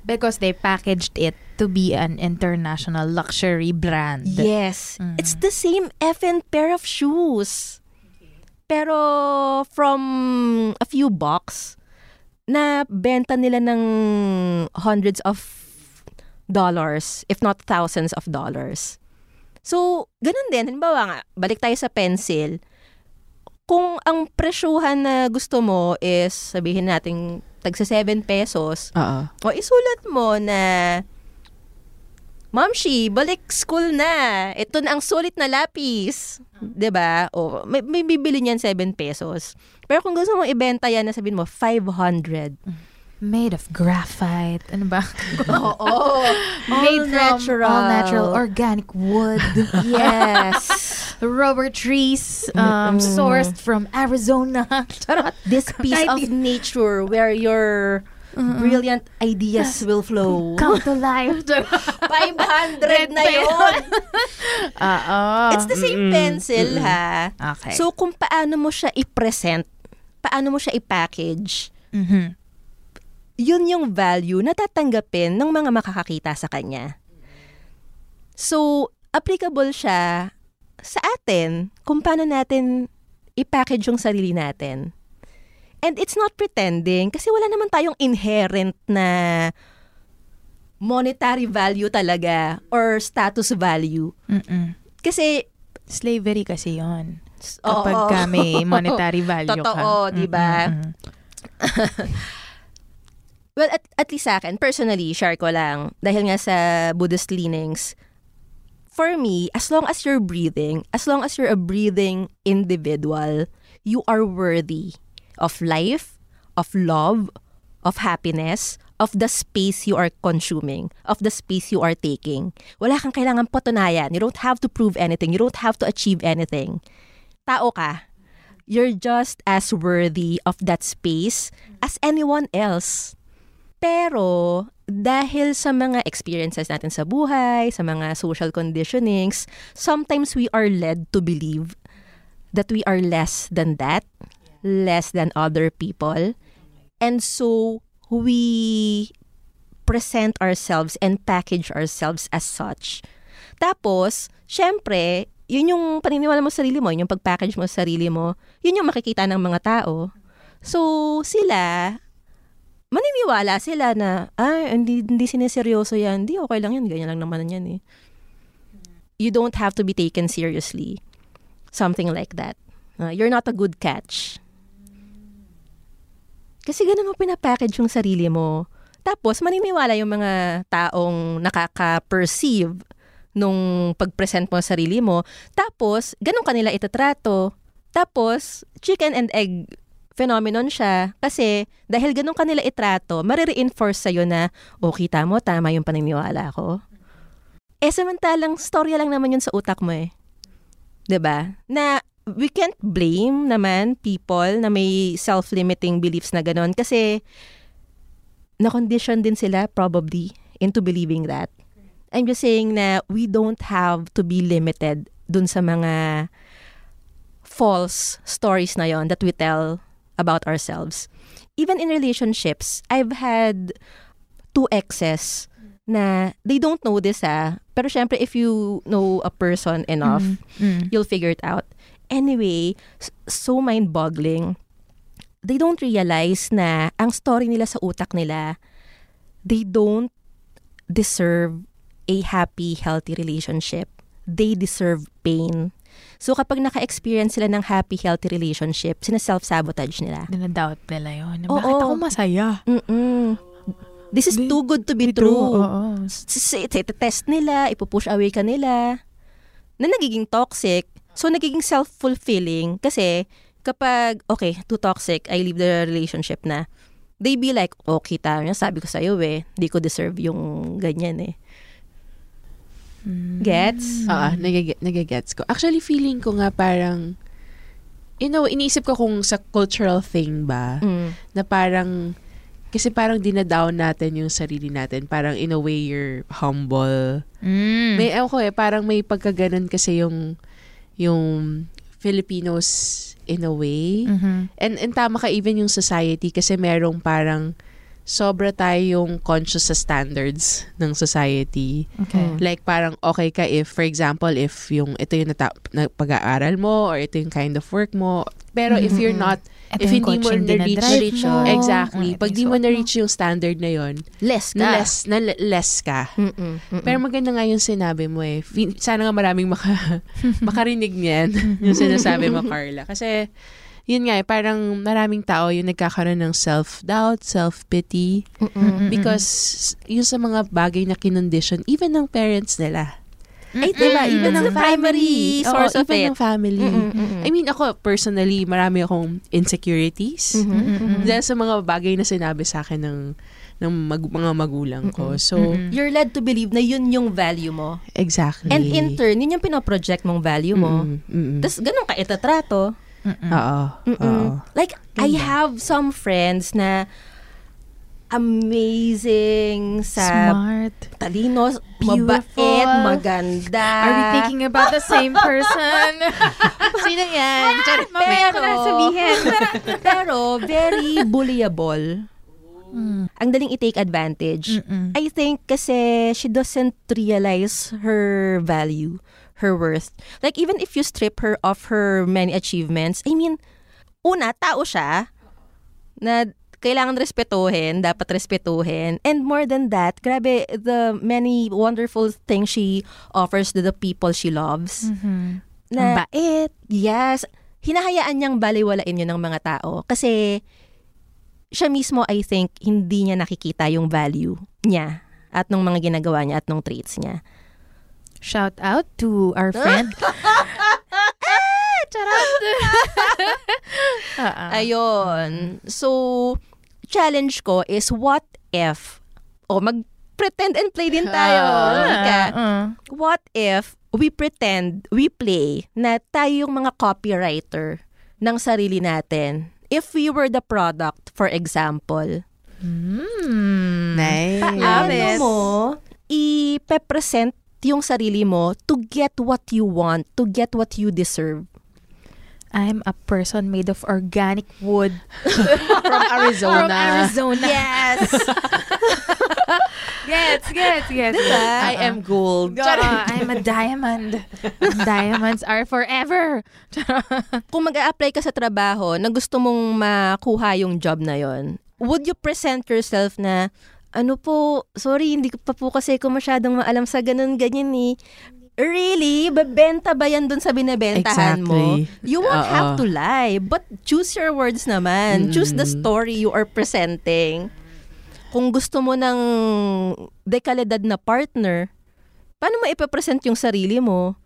Because they packaged it to be an international luxury brand. Yes. Mm. It's the same effing pair of shoes. Pero from a few bucks, na benta nila ng hundreds of dollars, if not thousands of dollars. So, ganun din. Halimbawa nga, balik tayo sa pencil. Kung ang presyuhan na gusto mo is, sabihin natin, tagsa 7 pesos, Oo. o isulat mo na, Mamshi, balik school na. Ito na ang sulit na lapis. ba? O, may, may bibili niyan 7 pesos. Pero kung gusto mo ibenta yan, na sabihin mo, 500. Made of graphite. Ano ba? Oo. Made All from natural. all natural organic wood. Yes. Rubber trees um, sourced from Arizona. Charot. This piece of nature where your brilliant ideas will flow. Come to life. 500 na yun. Oo. It's the same Mm-mm. pencil, Mm-mm. ha? Okay. So, kung paano mo siya i-present, paano mo siya i-package, Mhm. yun yung value na tatanggapin ng mga makakakita sa kanya. So, applicable siya sa atin kung paano natin i-package yung sarili natin. And it's not pretending kasi wala naman tayong inherent na monetary value talaga or status value. Mm-mm. Kasi Slavery kasi yon. Kapag ka may monetary value ka. Totoo, di ba? Well, at, at least sa akin, personally, share ko lang, dahil nga sa Buddhist leanings, for me, as long as you're breathing, as long as you're a breathing individual, you are worthy of life, of love, of happiness, of the space you are consuming, of the space you are taking. Wala kang kailangan patunayan. You don't have to prove anything. You don't have to achieve anything. Tao ka. You're just as worthy of that space as anyone else. Pero, dahil sa mga experiences natin sa buhay, sa mga social conditionings, sometimes we are led to believe that we are less than that, less than other people. And so, we present ourselves and package ourselves as such. Tapos, syempre, yun yung paniniwala mo sa sarili mo, yun yung pag-package mo sa sarili mo, yun yung makikita ng mga tao. So, sila, maniniwala sila na, ay, hindi, hindi sineseryoso yan. Hindi, okay lang yan. Ganyan lang naman yan eh. You don't have to be taken seriously. Something like that. Uh, you're not a good catch. Kasi ganun mo pinapackage yung sarili mo. Tapos, maniniwala yung mga taong nakaka-perceive nung pag-present mo sa sarili mo. Tapos, ganun kanila itatrato. Tapos, chicken and egg phenomenon siya. Kasi, dahil ganun kanila itrato, marireinforce sa'yo na, o kita mo, tama yung paniniwala ko. Eh, samantalang, storya lang naman yun sa utak mo eh. ba? Na, we can't blame naman people na may self-limiting beliefs na ganun kasi na-condition din sila probably into believing that. I'm just saying na we don't have to be limited dun sa mga false stories na yon that we tell about ourselves. Even in relationships, I've had two exes na they don't know this ah. Pero syempre, if you know a person enough, Mm. you'll figure it out. Anyway, so mind-boggling. They don't realize na ang story nila sa utak nila, they don't deserve a happy, healthy relationship. They deserve pain. So kapag naka-experience sila ng happy, healthy relationship, sina-self-sabotage nila. Dinadoubt nila yun. Oo. Bakit ako masaya? Mm-mm. This is too good to be, true. Oo. test nila, ipupush away ka nila, na nagiging toxic. So, nagiging self-fulfilling kasi kapag, okay, too toxic, I leave the relationship na. They be like, oh, kita niya, sabi ko sa'yo eh, di ko deserve yung ganyan eh. Gets? Oo, nagag- nagagets ko. Actually, feeling ko nga parang, you know, iniisip ko kung sa cultural thing ba, Mm. na parang, kasi parang dinadown natin yung sarili natin. Parang in a way, you're humble. Mm. May, ewan ko eh, parang may pagkaganon kasi yung, yung Filipinos in a way. Mhm. And, and tama ka even yung society kasi merong parang sobra tayong conscious sa standards ng society. Okay. Like parang okay ka if, for example, if yung ito yung nata- na pag-aaral mo or ito yung kind of work mo. Pero if you're not, Ito if hindi mo na-reach, mo. exactly, pag di mo na-reach yung standard na yon Less ka. na less, na le- less ka. Mm-mm, mm-mm. Pero maganda nga yung sinabi mo eh. Fi- Sana nga maraming maka, makarinig niyan, yung sinasabi mo, Carla. Kasi, yun nga eh, parang maraming tao yung nagkakaroon ng self-doubt, self-pity. Mm-mm. Because, yun sa mga bagay na kinondition, even ng parents nila. Ay, diba? Even Ng the primary Oo, source of even it. ng family. Mm-mm. I mean, ako, personally, marami akong insecurities. Mhm. Dahil sa mga bagay na sinabi sa akin ng, ng mag- mga magulang ko. So, Mm-mm. You're led to believe na yun yung value mo. exactly. And in turn, yun yung pinoproject mong value mo. Mm, mm, mm. Tapos, ganun ka itatrato. Mm-mm. Oo. Oo. Mm-mm. Like, I have some friends na amazing sa Smart. talino, Beautiful. mabait, maganda. Are we thinking about the same person? Sino yan? Mamaya ko na sabihin. pero, very bullyable. Mm. Ang daling i-take advantage. Mm-mm. I think kasi she doesn't realize her value, her worth. Like, even if you strip her of her many achievements, I mean, una, tao siya na kailangan respetuhin, dapat respetuhin. And more than that, grabe, the many wonderful things she offers to the people she loves. Mhm. Ang na bait. Yes. Hinahayaan niyang baliwalain yun ng mga tao. Kasi siya mismo, I think, hindi niya nakikita yung value niya at nung mga ginagawa niya at nung traits niya. Shout out to our friend. ah, charot. Ah. Ayun. So, challenge ko is what if, o mag-pretend and play din tayo. Ika. Ah, What if we pretend, we play na tayo yung mga copywriter ng sarili natin. If we were the product, for example, Hmm. Nice. Love ano it. mo, i-present yung sarili mo to get what you want, to get what you deserve. I'm a person made of organic wood From Arizona. from Arizona. Yes! Gets, gets, gets. Diba? I am gold. Oo, I'm a diamond. Diamonds are forever. Kung mag apply ka sa trabaho na gusto mong makuha yung job na yon, would you present yourself na, ano po, sorry, hindi ko pa po kasi ko masyadong maalam sa ganun, ganyan eh. Really? Babenta ba yan dun sa binebentahan mo? Exactly. You won't Oo. have to lie. But choose your words naman. Choose the Mm. story you are presenting. Kung gusto mo ng dekalidad na partner, paano mo ipapresent yung sarili mo?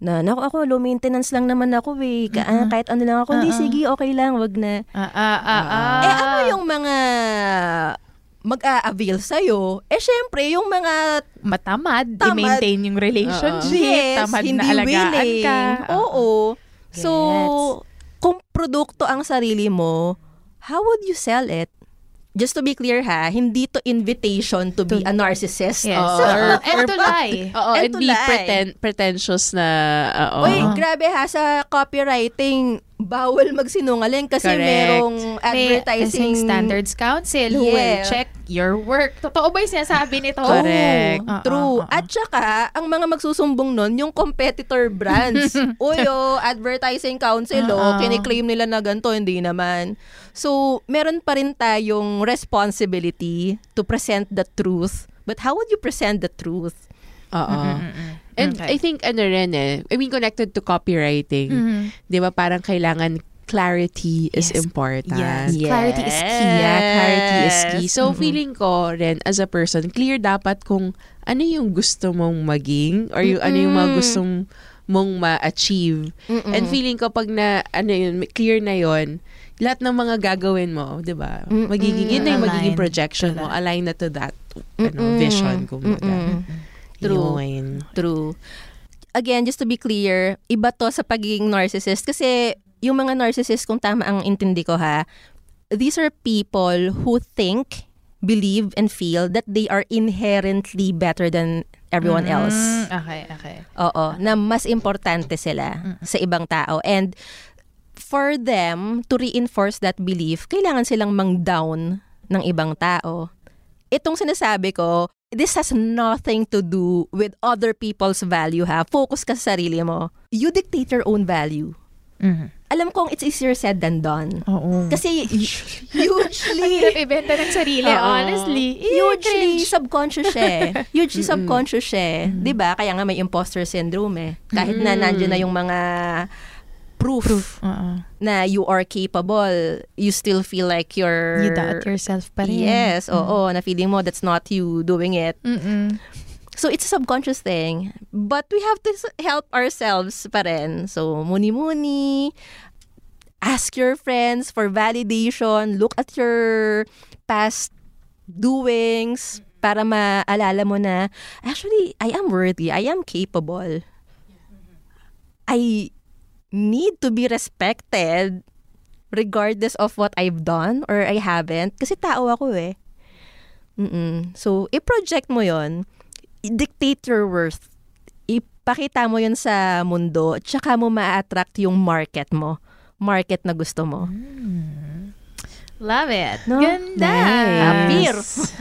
Na, naku, ako, low maintenance lang naman ako eh. Ka- ah, kahit ano lang ako, hindi, Uh-uh. sige, okay lang, wag na. Ah, ah. eh, ano yung mga mag-a-avail sa'yo? Eh, syempre, yung mga matamad, Tamad. i-maintain yung relationship, yes, tamad hindi na alagaan willing. ka. Oo. So, kung produkto ang sarili mo, how would you sell it? Just to be clear ha, hindi to invitation to, be a narcissist. Yes. Oo. Or, and to lie. Oo, And and, to be lie. pretend, pretentious na, oo. Uy, grabe ha, sa copywriting, bawal magsinungaling kasi Correct. merong May advertising Ethics Standards Council who will Yeah. check your work. Totoo ba yung sinasabi nito? Correct. Oo, True. oo, oo. At saka, ang mga magsusumbong nun, yung competitor brands. Uy, oh, advertising council, oh, Oo. kiniklaim nila na ganito, hindi naman. So, meron pa rin tayong responsibility to present the truth. But how would you present the truth? Oo. Mm-mm. And Okay. I think ano rin eh, I mean connected to copywriting, Mhm. 'di ba parang kailangan clarity is Yes. important. Yes. Clarity is key. Yeah, clarity is key. Yes. So feeling ko rin as a person, clear dapat kung ano yung gusto mong maging or yung ano yung mga gustong mong ma-achieve. Mm-mm. And feeling ko pag na ano yun, clear na yon lahat ng mga gagawin mo, 'di ba? Magiging yun na yung magiging projection mo, align na to that ano, vision kumbaga. Mm-mm. True. Yun. True. Again, just to be clear, iba to sa pagiging narcissist kasi yung mga narcissist, kung tama ang intindi ko ha, these are people who think, believe, and feel that they are inherently better than everyone else. Mm, Okay, okay. Oo, na mas importante sila sa ibang tao. And for them to reinforce that belief, kailangan silang mang-down ng ibang tao. Itong sinasabi ko, this has nothing to do with other people's value ha. Focus ka sa sarili mo. You dictate your own value. Mhm. Alam kong it's easier said than done. Oo. Kasi hugely Mahirap ibenta ng sarili, Oo. honestly. hugely subconscious eh. Hugely subconscious eh. 'Di ba? Kaya nga may imposter syndrome eh. Kahit na nandiyan na yung mga proof, Oo. na you are capable, you still feel like you're... You doubt yourself pa rin. Yes, oo. Na feeling mo that's not you doing it. Mm-mm. So it's a subconscious thing. But we have to help ourselves pa rin. So muni-muni, ask your friends for validation, look at your past doings para maalala mo na, actually, I am worthy, I am capable. I need to be respected regardless of what I've done or I haven't. Kasi tao ako eh. Mm-mm. So, i-project mo yon i-dictate your worth. Ipakita mo yun sa mundo, tsaka mo ma-attract yung market mo. Market na gusto mo. Love it. No? Ganda. Nice. Appear.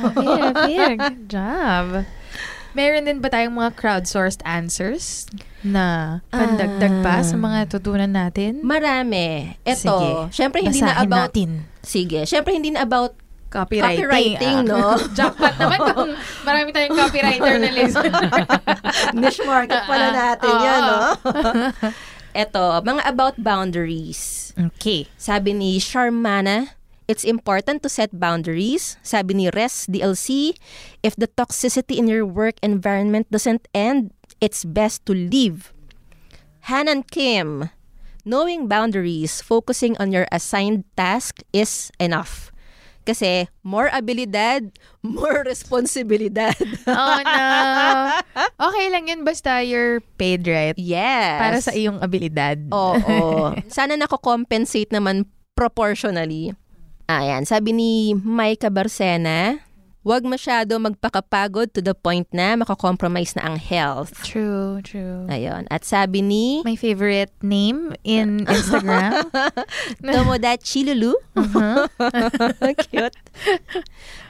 Appear, appear. Good job. Meron din ba tayong mga crowdsourced answers na pandagdag pa sa mga tutunan natin? Marami. Ito, Sige. syempre hindi na Basahin about... natin. Sige, syempre hindi na about Copywriting. Copywriting, ah. no? Jackpot naman kung marami tayong copywriter na listener. niche market pala Ah, natin oo. yan, no? Eto, mga about boundaries. Okay. Sabi ni Sharmana, it's important to set boundaries. Sabi ni Res DLC, if the toxicity in your work environment doesn't end, it's best to leave. Hanan Kim, knowing boundaries, focusing on your assigned task is enough. Kasi more abilidad, more responsibilidad. Oh no. Okay lang yun basta you're paid right. yes. Para sa iyong abilidad. Oo. Sana nako-compensate naman proportionally. Ayan, sabi ni Micah Barcena, Huwag masyado magpakapagod to the point na makakompromise na ang health. True, true. Ayun. At sabi ni My favorite name in Instagram. Tomodachi Lulu. Cute.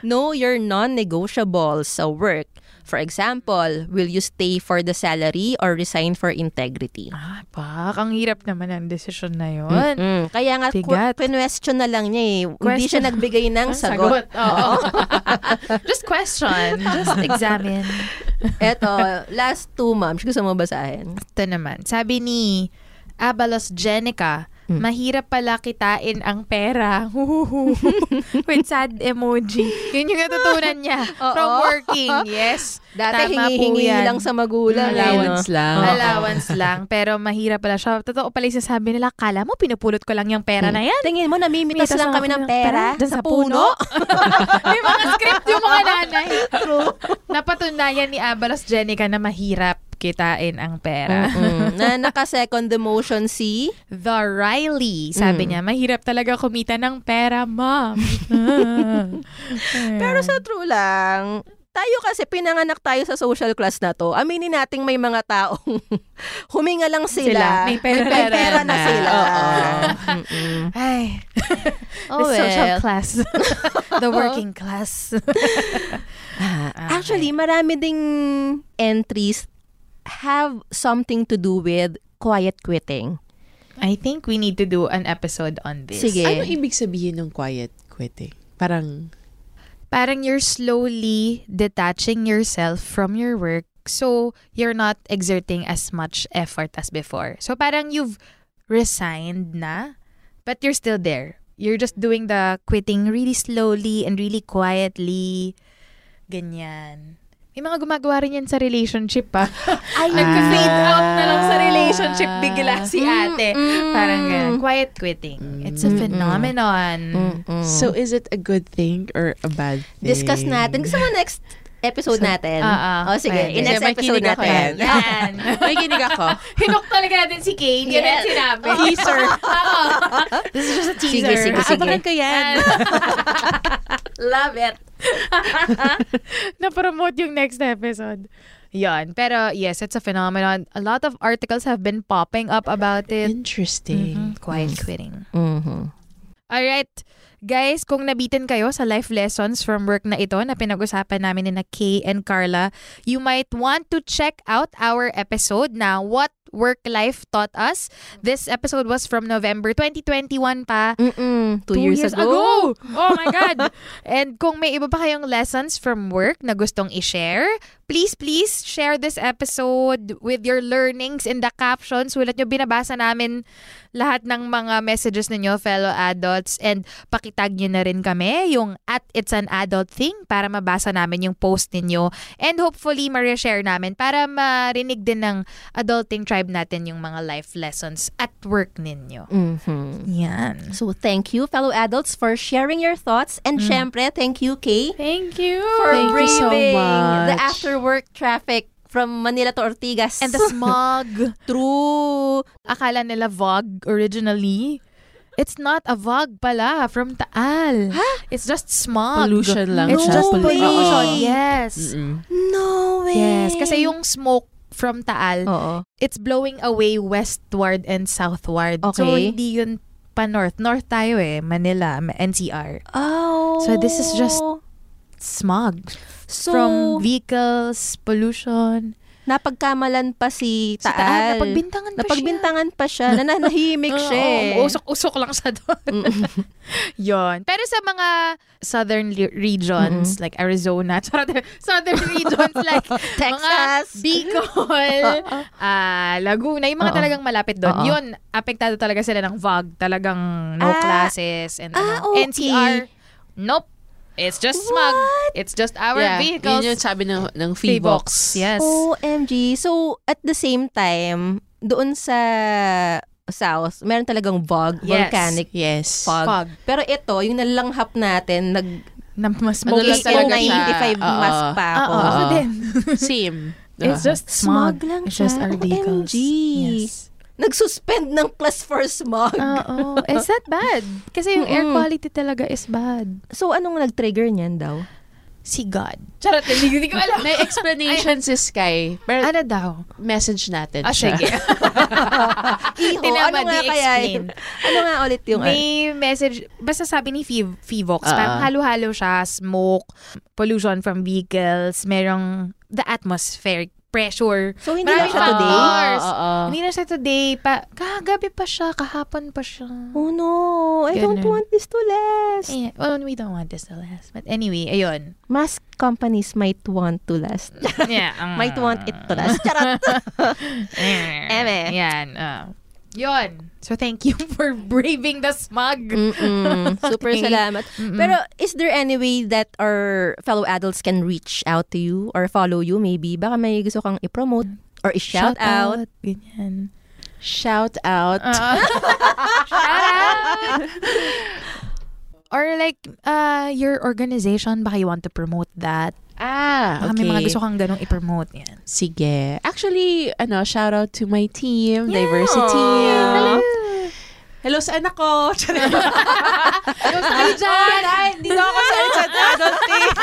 Know your non-negotiables sa work. For example, will you stay for the salary or resign for integrity? ah, pak, ang hirap naman ang desisyon na yun. Mm, Kaya nga, Bigat. ku- question na lang niya eh. Hindi Question. siya nagbigay ng sagot. Oo. Just question. Just examine. Eto, last two, ma'am. Gusto mo basahin? Ito naman. Sabi ni Abalos Jenica, mahirap pala kitain ang pera. With sad emoji. Yun yung natutunan niya from working. Yes. Dati hingi-hingi lang sa magulang. eh, Allowance no? lang. Allowance lang. Pero mahirap pala siya. Totoo pala yung sasabi nila, kala mo pinupulot ko lang yung pera na yan. Tingin mo, namimitas Mitas lang kami ng pera pera sa puno. May mga script yung mga nanay. True. Napatunayan ni Abalos Jenica na mahirap kitain ang pera. Mm, na naka-second demotion si... The Riley, sabi niya, mahirap talaga kumita ng pera, ma'am. Pero sa true lang, tayo kasi pinanganak tayo sa social class na to. Aminin nating may mga taong huminga lang sila. Sila. May pera- may pera na na. sila. Oo. Ay, Oh, the social well. class. the working class. Ah, Actually, marami ding entries have something to do with quiet quitting. I think we need to do an episode on this. Sige. Ano ibig sabihin ng quiet quitting? Parang, Parang you're slowly detaching yourself from your work so you're not exerting as much effort as before. So parang you've resigned na, but you're still there. You're just doing the quitting really slowly and really quietly. Ganyan. May mga gumagawa rin yan sa relationship pa. Ay, nag-fade out na lang sa relationship bigla si ate. Mm-mm. Parang ganyan. Quiet quitting. It's a phenomenon. Mm-mm. so is it a good thing or a bad thing? Discuss natin. Gusto mo next episode natin? Ah, ah. oh, sige. Pwede. In next Sige, may episode ako natin. yan. Yan. May kinig ako. Hinok talaga natin si Kane. Yan ang sinabi. Teaser. Oo. This is just a Sige, teaser. sige, sige. Abangan ko yan. Love it. Na-promote yung next episode. Yan. Pero yes, it's a phenomenon. A lot of articles have been popping up about it. Interesting. Mhm. Quiet quitting. Mm-hmm. Alright. Guys, kung nabitin kayo sa life lessons from work na ito na pinag-usapan namin ni na Kay and Carla, you might want to check out our episode na What Work Life Taught Us. This episode was from November 2021 pa. Mm-mm. Two, years, ago. Oh my God! And kung may iba pa kayong lessons from work na gustong i-share, please, please share this episode with your learnings in the captions. Sulat nyo, binabasa namin lahat ng mga messages ninyo, fellow adults. And pakitag nyo na rin kami yung at It's an Adult Thing para mabasa namin yung post ninyo. And hopefully, ma-share namin para marinig din ng adulting tribe natin yung mga life lessons at work ninyo. Mm-hmm. Yan. So, thank you, fellow adults, for sharing your thoughts. And syempre, thank you, Kay, Thank you. for Thank you so braving the much. After-work traffic from Manila to Ortigas. And the smog. True. Akala nila Vogue originally. It's not a Vogue pala from Taal. It's just smog. Pollution lang It's siya. just No pollution. way. Yes. Mm-mm. No way. Yes. Kasi yung smoke from Taal, Oo. it's blowing away westward and southward. So, Okay. hindi yun pa north. North tayo eh. Manila, NCR. Oh. So, this is just- Smog. So, from vehicles, pollution. napagkamalan pa si Si Taal, Taal. napagbintangan pa Napagbintangan pa siya. Nananahimik siya. eh. oo, usok-usok lang siya doon. Yon. Pero sa mga southern regions, like Arizona, southern regions like Texas. mga Bicol, ah, Laguna, yung mga Oo. talagang malapit doon. Oo. Yun, apektado talaga sila ng VOG. Talagang no Ah. classes. And Ah, ano. okay. NCR, nope. It's just smug. It's just our yeah, vehicles. Yun yung sabi ng, ng. Fevox. Yes. OMG. So, at the same time, doon sa south, meron talagang VOG, Yes. volcanic Yes. fog. Fog. Pero ito, yung nalanghap natin, nag Na mas Ano lang talaga siya? 95 Oo. mas pa ako. oo, ako Oo. din. Same. It's just smog. Smog lang It's just our vehicles. OMG. Yes. Nagsuspend ng class for smog. Oo. It's not bad. Kasi yung air Mm-mm. quality talaga is bad. So, anong nag-trigger niyan daw? Si God. Charot, hindi, hindi ko alam. May explanation si Sky. Pero ano daw? message natin Ah, siya. sige. Iho, Tinama, ano nga kaya yun? Ano nga ulit yung... May message, basta sabi ni Fev- Fevox, Ah. parang halo-halo siya, smoke, pollution from vehicles, merong the atmospheric pressure. so, hindi Marami lang siya today? factors. Oo, oo. Hindi na siya today, pa, kagabi pa siya, kahapon pa siya. Oh no, I don't Ganun. want this to last. Eh, well, we don't want this to last. But anyway, ayun. Mask companies might want to last. Yeah. um, might want it to last. Charot. Eme. Yan. Uh, yun. So, thank you for braving the. Mm-mm. Super Okay. salamat. Mm-mm. Pero is there any way that our fellow adults can reach out to you or follow you maybe? Baka may gusto kang i-promote or i-shout out. Ganyan. Shout out. Uh, shout out. Or like, uh, your organization, baka you want to promote that. Ah, Baka okay. may mga gusto kang ganong i-promote. Yan. Sige. Actually, ano, shout out to my team, Diversity. Hello. Hello sa anak ko. Hello sa kayo dyan! Ay, hindi na ako sa sa adulting.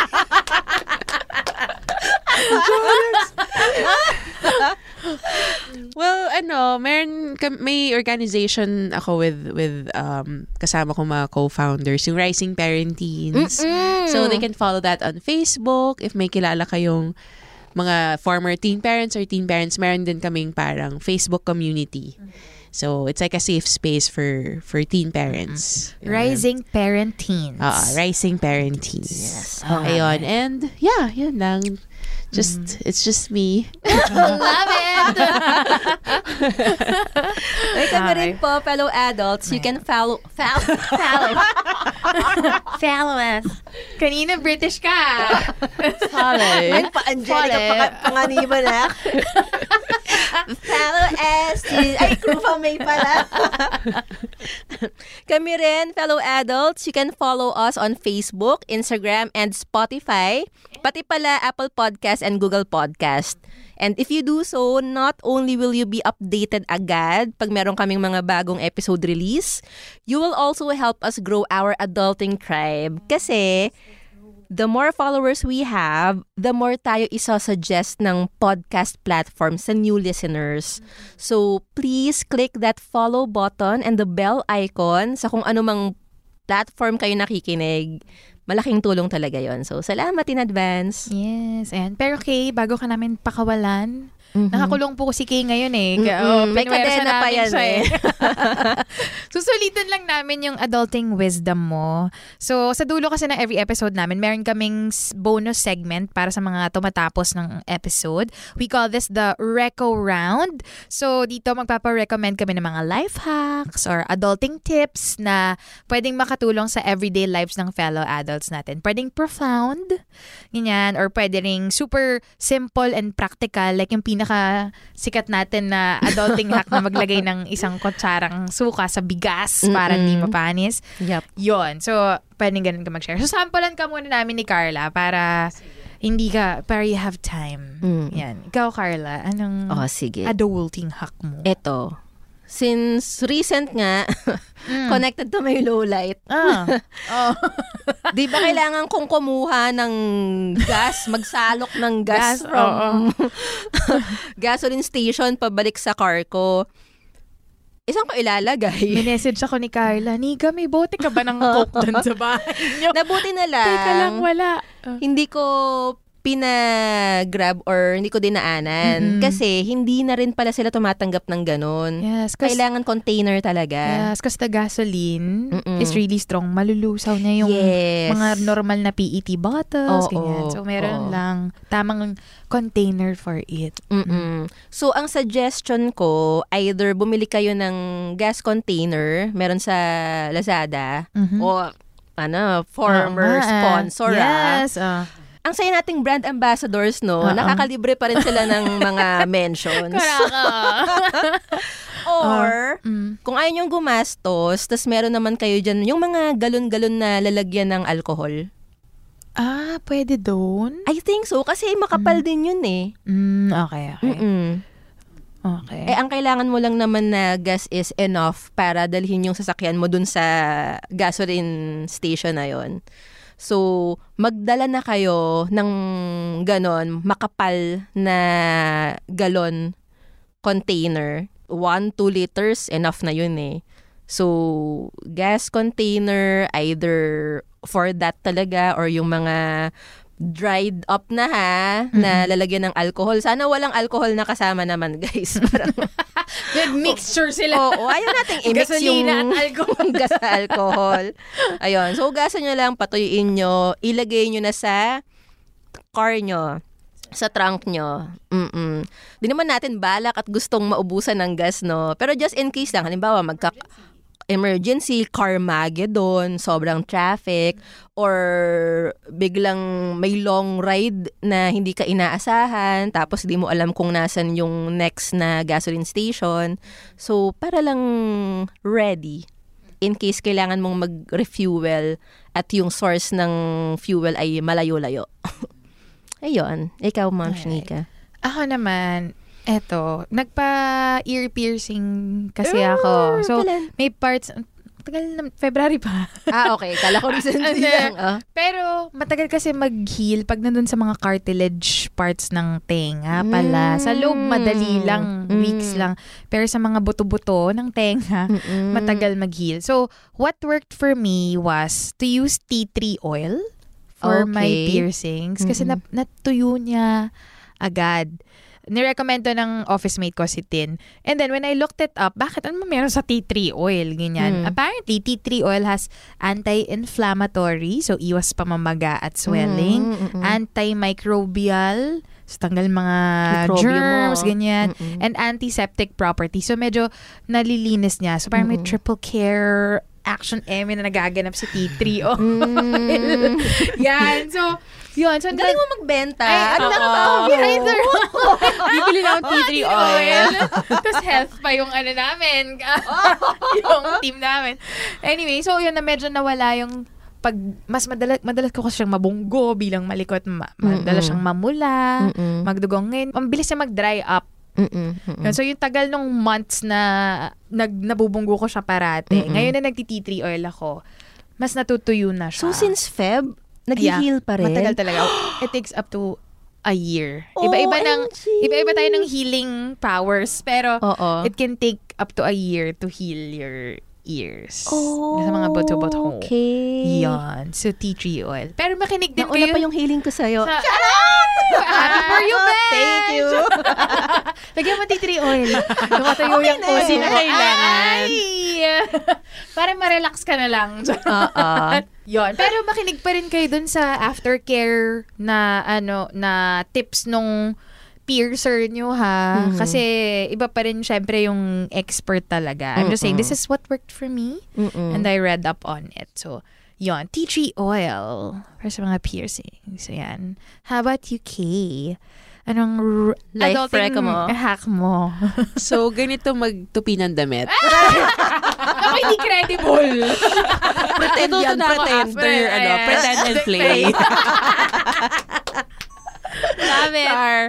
well, ano, meron, may organization ako with, with um, kasama ko mga co-founders, yung Rising Parent Teens. Mm-mm. So, they can follow that on Facebook. If may kilala kayong mga former teen parents or teen parents, meron din kaming parang Facebook community. So, it's like a safe space for for teen parents. Rising Parent Teens. Ah, rising parent teens. Yes. Ayun. And, yeah, yun lang. Just, mm. it's just me. Love it! Ay, kami Okay. rin po, fellow adults, you can follow, follow, follow, follow us. Kanina British ka. Ay, pa Angelica, Follow. pa panganiba na. fellow S. Ay, crew pa may pala. Kami rin, fellow adults, you can follow us on Facebook, Instagram, and Spotify. Pati pala Apple Podcast and Google Podcast. And if you do so, not only will you be updated agad pag meron kaming mga bagong episode release, you will also help us grow our adulting tribe. Kasi the more followers we have, the more tayo isa-suggest ng podcast platform sa new listeners. So, please click that follow button and the bell icon sa kung anumang platform kayo nakikinig. Malaking tulong talaga yon. So, salamat in advance. Yes, and pero Kay, bago ka namin pakawalan, Mhm. nakakulong po si Kay ngayon eh. Kaya, Mm-mm. oh, May kadena pa yan siya eh. Susulitin lang namin yung adulting wisdom mo. So, sa dulo kasi ng every episode namin, meron kaming bonus segment para sa mga tumatapos ng episode. We call this the Reco Round. So, dito magpapa-recommend kami ng mga life hacks or adulting tips na pwedeng makatulong sa everyday lives ng fellow adults natin. Pwedeng profound, ganyan, or pwede ring super simple and practical, like yung pinaka sikat natin na adulting hack na maglagay ng isang kutsarang suka sa bigas para hindi mapanis. Yup. Yon. So, pwedeng ganun ka mag-share. So, sampulan ka muna namin ni Carla para hindi ka, para you have time. Mm. Yan. Ikaw, Carla, anong Oh, sige. adulting hack mo? Eto. Since recent nga, Mm. connected to my low light, Ah. oh. Di ba kailangan kong kumuha ng gas, magsalok ng gas, Gas, from gasoline station pabalik sa car ko? Isang ko ilalagay. Minessage ako ni Carla, Nika, may bote ka ba ng coke dun sa bahay niyo? Nabuti na lang. Teka lang, wala. Hindi ko pinagrab or hindi ko dinaanan. Mm-mm. Kasi hindi na rin pala sila tumatanggap ng ganun. Yes, Kailangan container talaga. yes, cause the gasoline Mm-mm. is really strong. Malulusaw na yung yes. mga normal na PET bottles, Oo, ganyan. So, meron oo. lang tamang container for it. Mm-mm. So, ang suggestion ko, either bumili kayo ng gas container, meron sa Lazada, Mhm. o ano, former ah. sponsor ah. Yes. ah. Ang saya nating brand ambassadors, no? Oo. Nakakalibre pa rin sila ng mga mentions. Or, Mm. kung ayaw niyong gumastos, tas meron naman kayo dyan, yung mga galon-galon na lalagyan ng alcohol. Ah, pwede doon? I think so, kasi makapal din yun eh. Mm, okay, okay. Mm-mm. Okay. Eh, ang kailangan mo lang naman na gas is enough para dalhin yung sasakyan mo dun sa gasoline station na yon. So, magdala na kayo ng ganon, makapal na galon container. 1, 2 liters, enough na yun eh. So, gas container, either for that talaga or yung mga dried up na ha, na lalagyan ng alcohol. Sana walang alcohol na kasama naman, guys. Parang, Good mixture sila. Oo, ayaw nating i-mix Gasolina yung at alcohol. gas sa alcohol. Ayun. So, gasan nyo lang, patuyuin nyo, ilagay nyo na sa car nyo sa trunk nyo. Mm-mm. Di naman natin balak at gustong maubusan ng gas, no? Pero just in case lang, halimbawa, magka emergency, Carmageddon, sobrang traffic, or biglang may long ride na hindi ka inaasahan, tapos di mo alam kung nasan yung next na gasoline station. So, para lang ready in case kailangan mong mag-refuel at yung source ng fuel ay malayo-layo. Ayun. Ikaw, Ma'am. Shanika. Ako naman, eto, nagpa-ear piercing kasi ako. So, Kailan? may parts, tagal na, February pa. ah, okay. Kala ko recently lang. ah. Pero, matagal kasi mag-heal pag nandun sa mga cartilage parts ng tenga pala. Mm. Sa loob, madali lang, Mm. weeks lang. Pero sa mga buto-buto ng tenga, Mm-mm. matagal mag-heal. So, what worked for me was to use tea tree oil for my Okay. piercings. Kasi Mhm. nap- natuyo niya agad. Nirecommend to ng office mate ko si Tin. And then when I looked it up, bakit ano meron sa tea tree oil? Ganyan. Mm. Apparently, tea tree oil has anti-inflammatory, so iwas pamamaga at swelling. Mm, mm, mm. Antimicrobial, so tanggal mga Mikrobyo mo. germs, ganyan. Mm-mm. And antiseptic property. So medyo nalilinis niya. So parang may Mm-mm. triple care action M na nagaganap sa tea tree oil. Mm. Yan. So, yun. So, galing mo magbenta. Ay, ano na ba? Behind the Bibili lang ng tea tree oil. Tapos health pa yung ano namin. yung team namin. Anyway, so yun na medyo nawala yung pag mas madalas madalas ko kasi siyang mabunggo bilang malikot ma, madalas Mm-mm. siyang mamula Mm-mm. magdugong ngayon ang bilis niya mag-dry up Mm-mm. Mm-mm. Yun, so yung tagal nung months na nag nabubunggo ko siya parate Mm-mm. ngayon na nagti-tea tree oil ako mas natutuyo na siya So, since Feb, nag-heal pa rin? Matagal talaga. It takes up to a year. Iba-iba ng OMG. iba-iba tayo ng healing powers, pero Oo. it can take up to a year to heal your ears. oh, Sa mga buto-buto. Okay. Yan. So, tea tree oil. Pero makinig din Nauna kayo. pa yung healing ko sa'yo. Sa, Happy for you, Beth! Thank you. Lagyan mo tea tree oil. Tumatayo Okay yung yun. na kailangan. Para ma-relax ka na lang. Oo. Yon. Pero makinig pa rin kayo dun sa aftercare na ano na tips nung piercer nyo ha. Mhm. Kasi iba pa rin syempre yung expert talaga. I'm just saying, Mm-mm. this is what worked for me Mm-mm. and I read up on it. So, yon. Tea tree oil para sa mga piercing. So, yan. How about you, Kay? Anong r- Life adulting hack mo? hack mo? So, ganito magtupi ng damit. Ako hindi credible. Pretend yan, na ako pretend. after, ano, pretend and play. Love it. Char.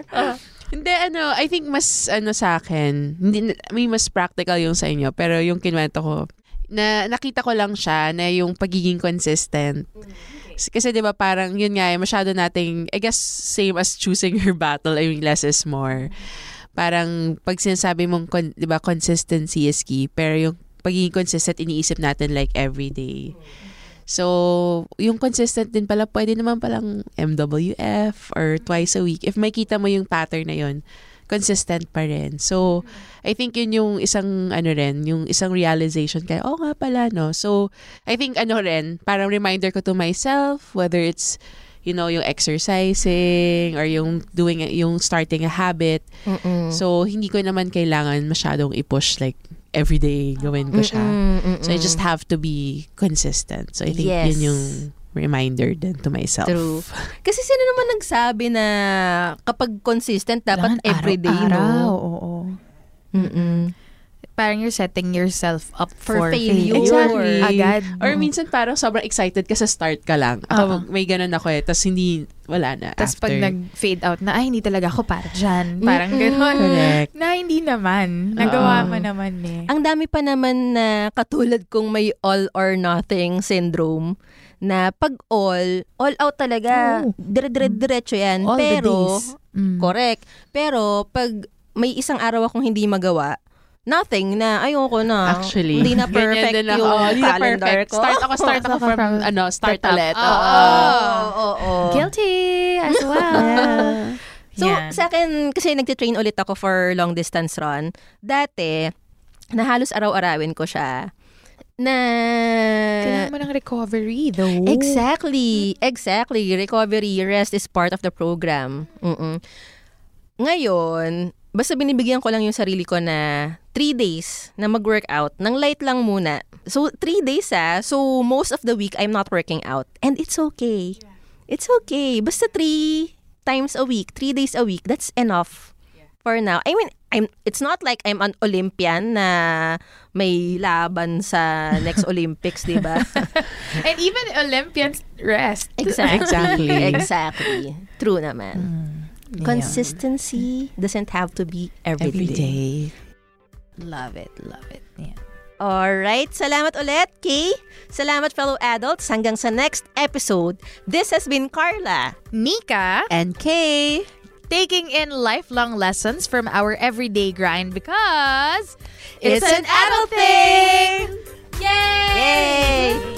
Hindi, ano, I think mas, ano sa akin, hindi, may mas practical yung sa inyo, pero yung kinwento ko, na nakita ko lang siya na yung pagiging consistent. S- Kasi 'di ba parang yun nga eh, masyado nating I guess same as choosing your battle, I mean less is more. Parang pag sinasabi mong con- 'di ba consistency is key, pero yung pagiging consistent iniisip natin like every day. So, yung consistent din pala, pwede naman palang MWF or twice a week. If makita mo yung pattern na yun, consistent pa rin. So, I think yun yung isang, ano rin, yung isang realization kaya, oh nga pala, no? So, I think, ano rin, parang reminder ko to myself, whether it's, you know, yung exercising or yung doing, yung starting a habit. Mm-mm. So, hindi ko naman kailangan masyadong i-push like everyday gawin ko siya. Mm-mm, mm-mm. So, I just have to be consistent. So, I think Yes. yun yung reminder din to myself. True. Kasi sino naman nagsabi na kapag consistent, dapat Kailangan everyday, araw-araw, no? Oo. Mm-mm. Parang you're setting yourself up For for, failure. Exactly. Agad. Or minsan parang sobrang excited ka sa start ka lang. Ako, may ganun ako eh. Tapos hindi, wala na Tapos after. pag nag-fade out na, ay, hindi talaga ako para dyan. Parang Mm-mm. gano'n. Correct. Na hindi naman. Nagawa mo naman eh. Ang dami pa naman na katulad kong may all or nothing syndrome na pag all, all out talaga. Oo. Dire-dire-diretso yan. All the Pero, days. Mm. correct. Pero pag may isang araw akong hindi magawa, nothing na ayoko na. Actually. Hindi na perfect din ako. yung Oh, hindi na perfect. ko. Start ako, start ako from, ano, start ulit. Oo. Oo, oo, oo. Guilty as well. So, Yan. sa akin, kasi nagtitrain ulit ako for long distance run. Dati, na halos araw-arawin ko siya. Na... Kailangan mo ng recovery, though. Exactly. Exactly. Recovery, rest is part of the program. Mm-mm. Ngayon, basta binibigyan ko lang yung sarili ko na three days na mag-workout. Nang light lang muna. So, three days ah. So, most of the week, I'm not working out. And it's okay. It's okay. Basta three times a week, three days a week, that's enough for now. I mean, I'm it's not like I'm an Olympian na may laban sa next Olympics, 'di ba? And even Olympians rest. Exactly. exactly. True naman. Consistency doesn't have to be every Every day. day. Love it, love it. Yeah. Alright, salamat ulit, Kay. Salamat, fellow adults. Hanggang sa next episode. This has been Carla. Nika, And Kay. taking in lifelong lessons from our everyday grind because It's an adult thing! Yay! Yay!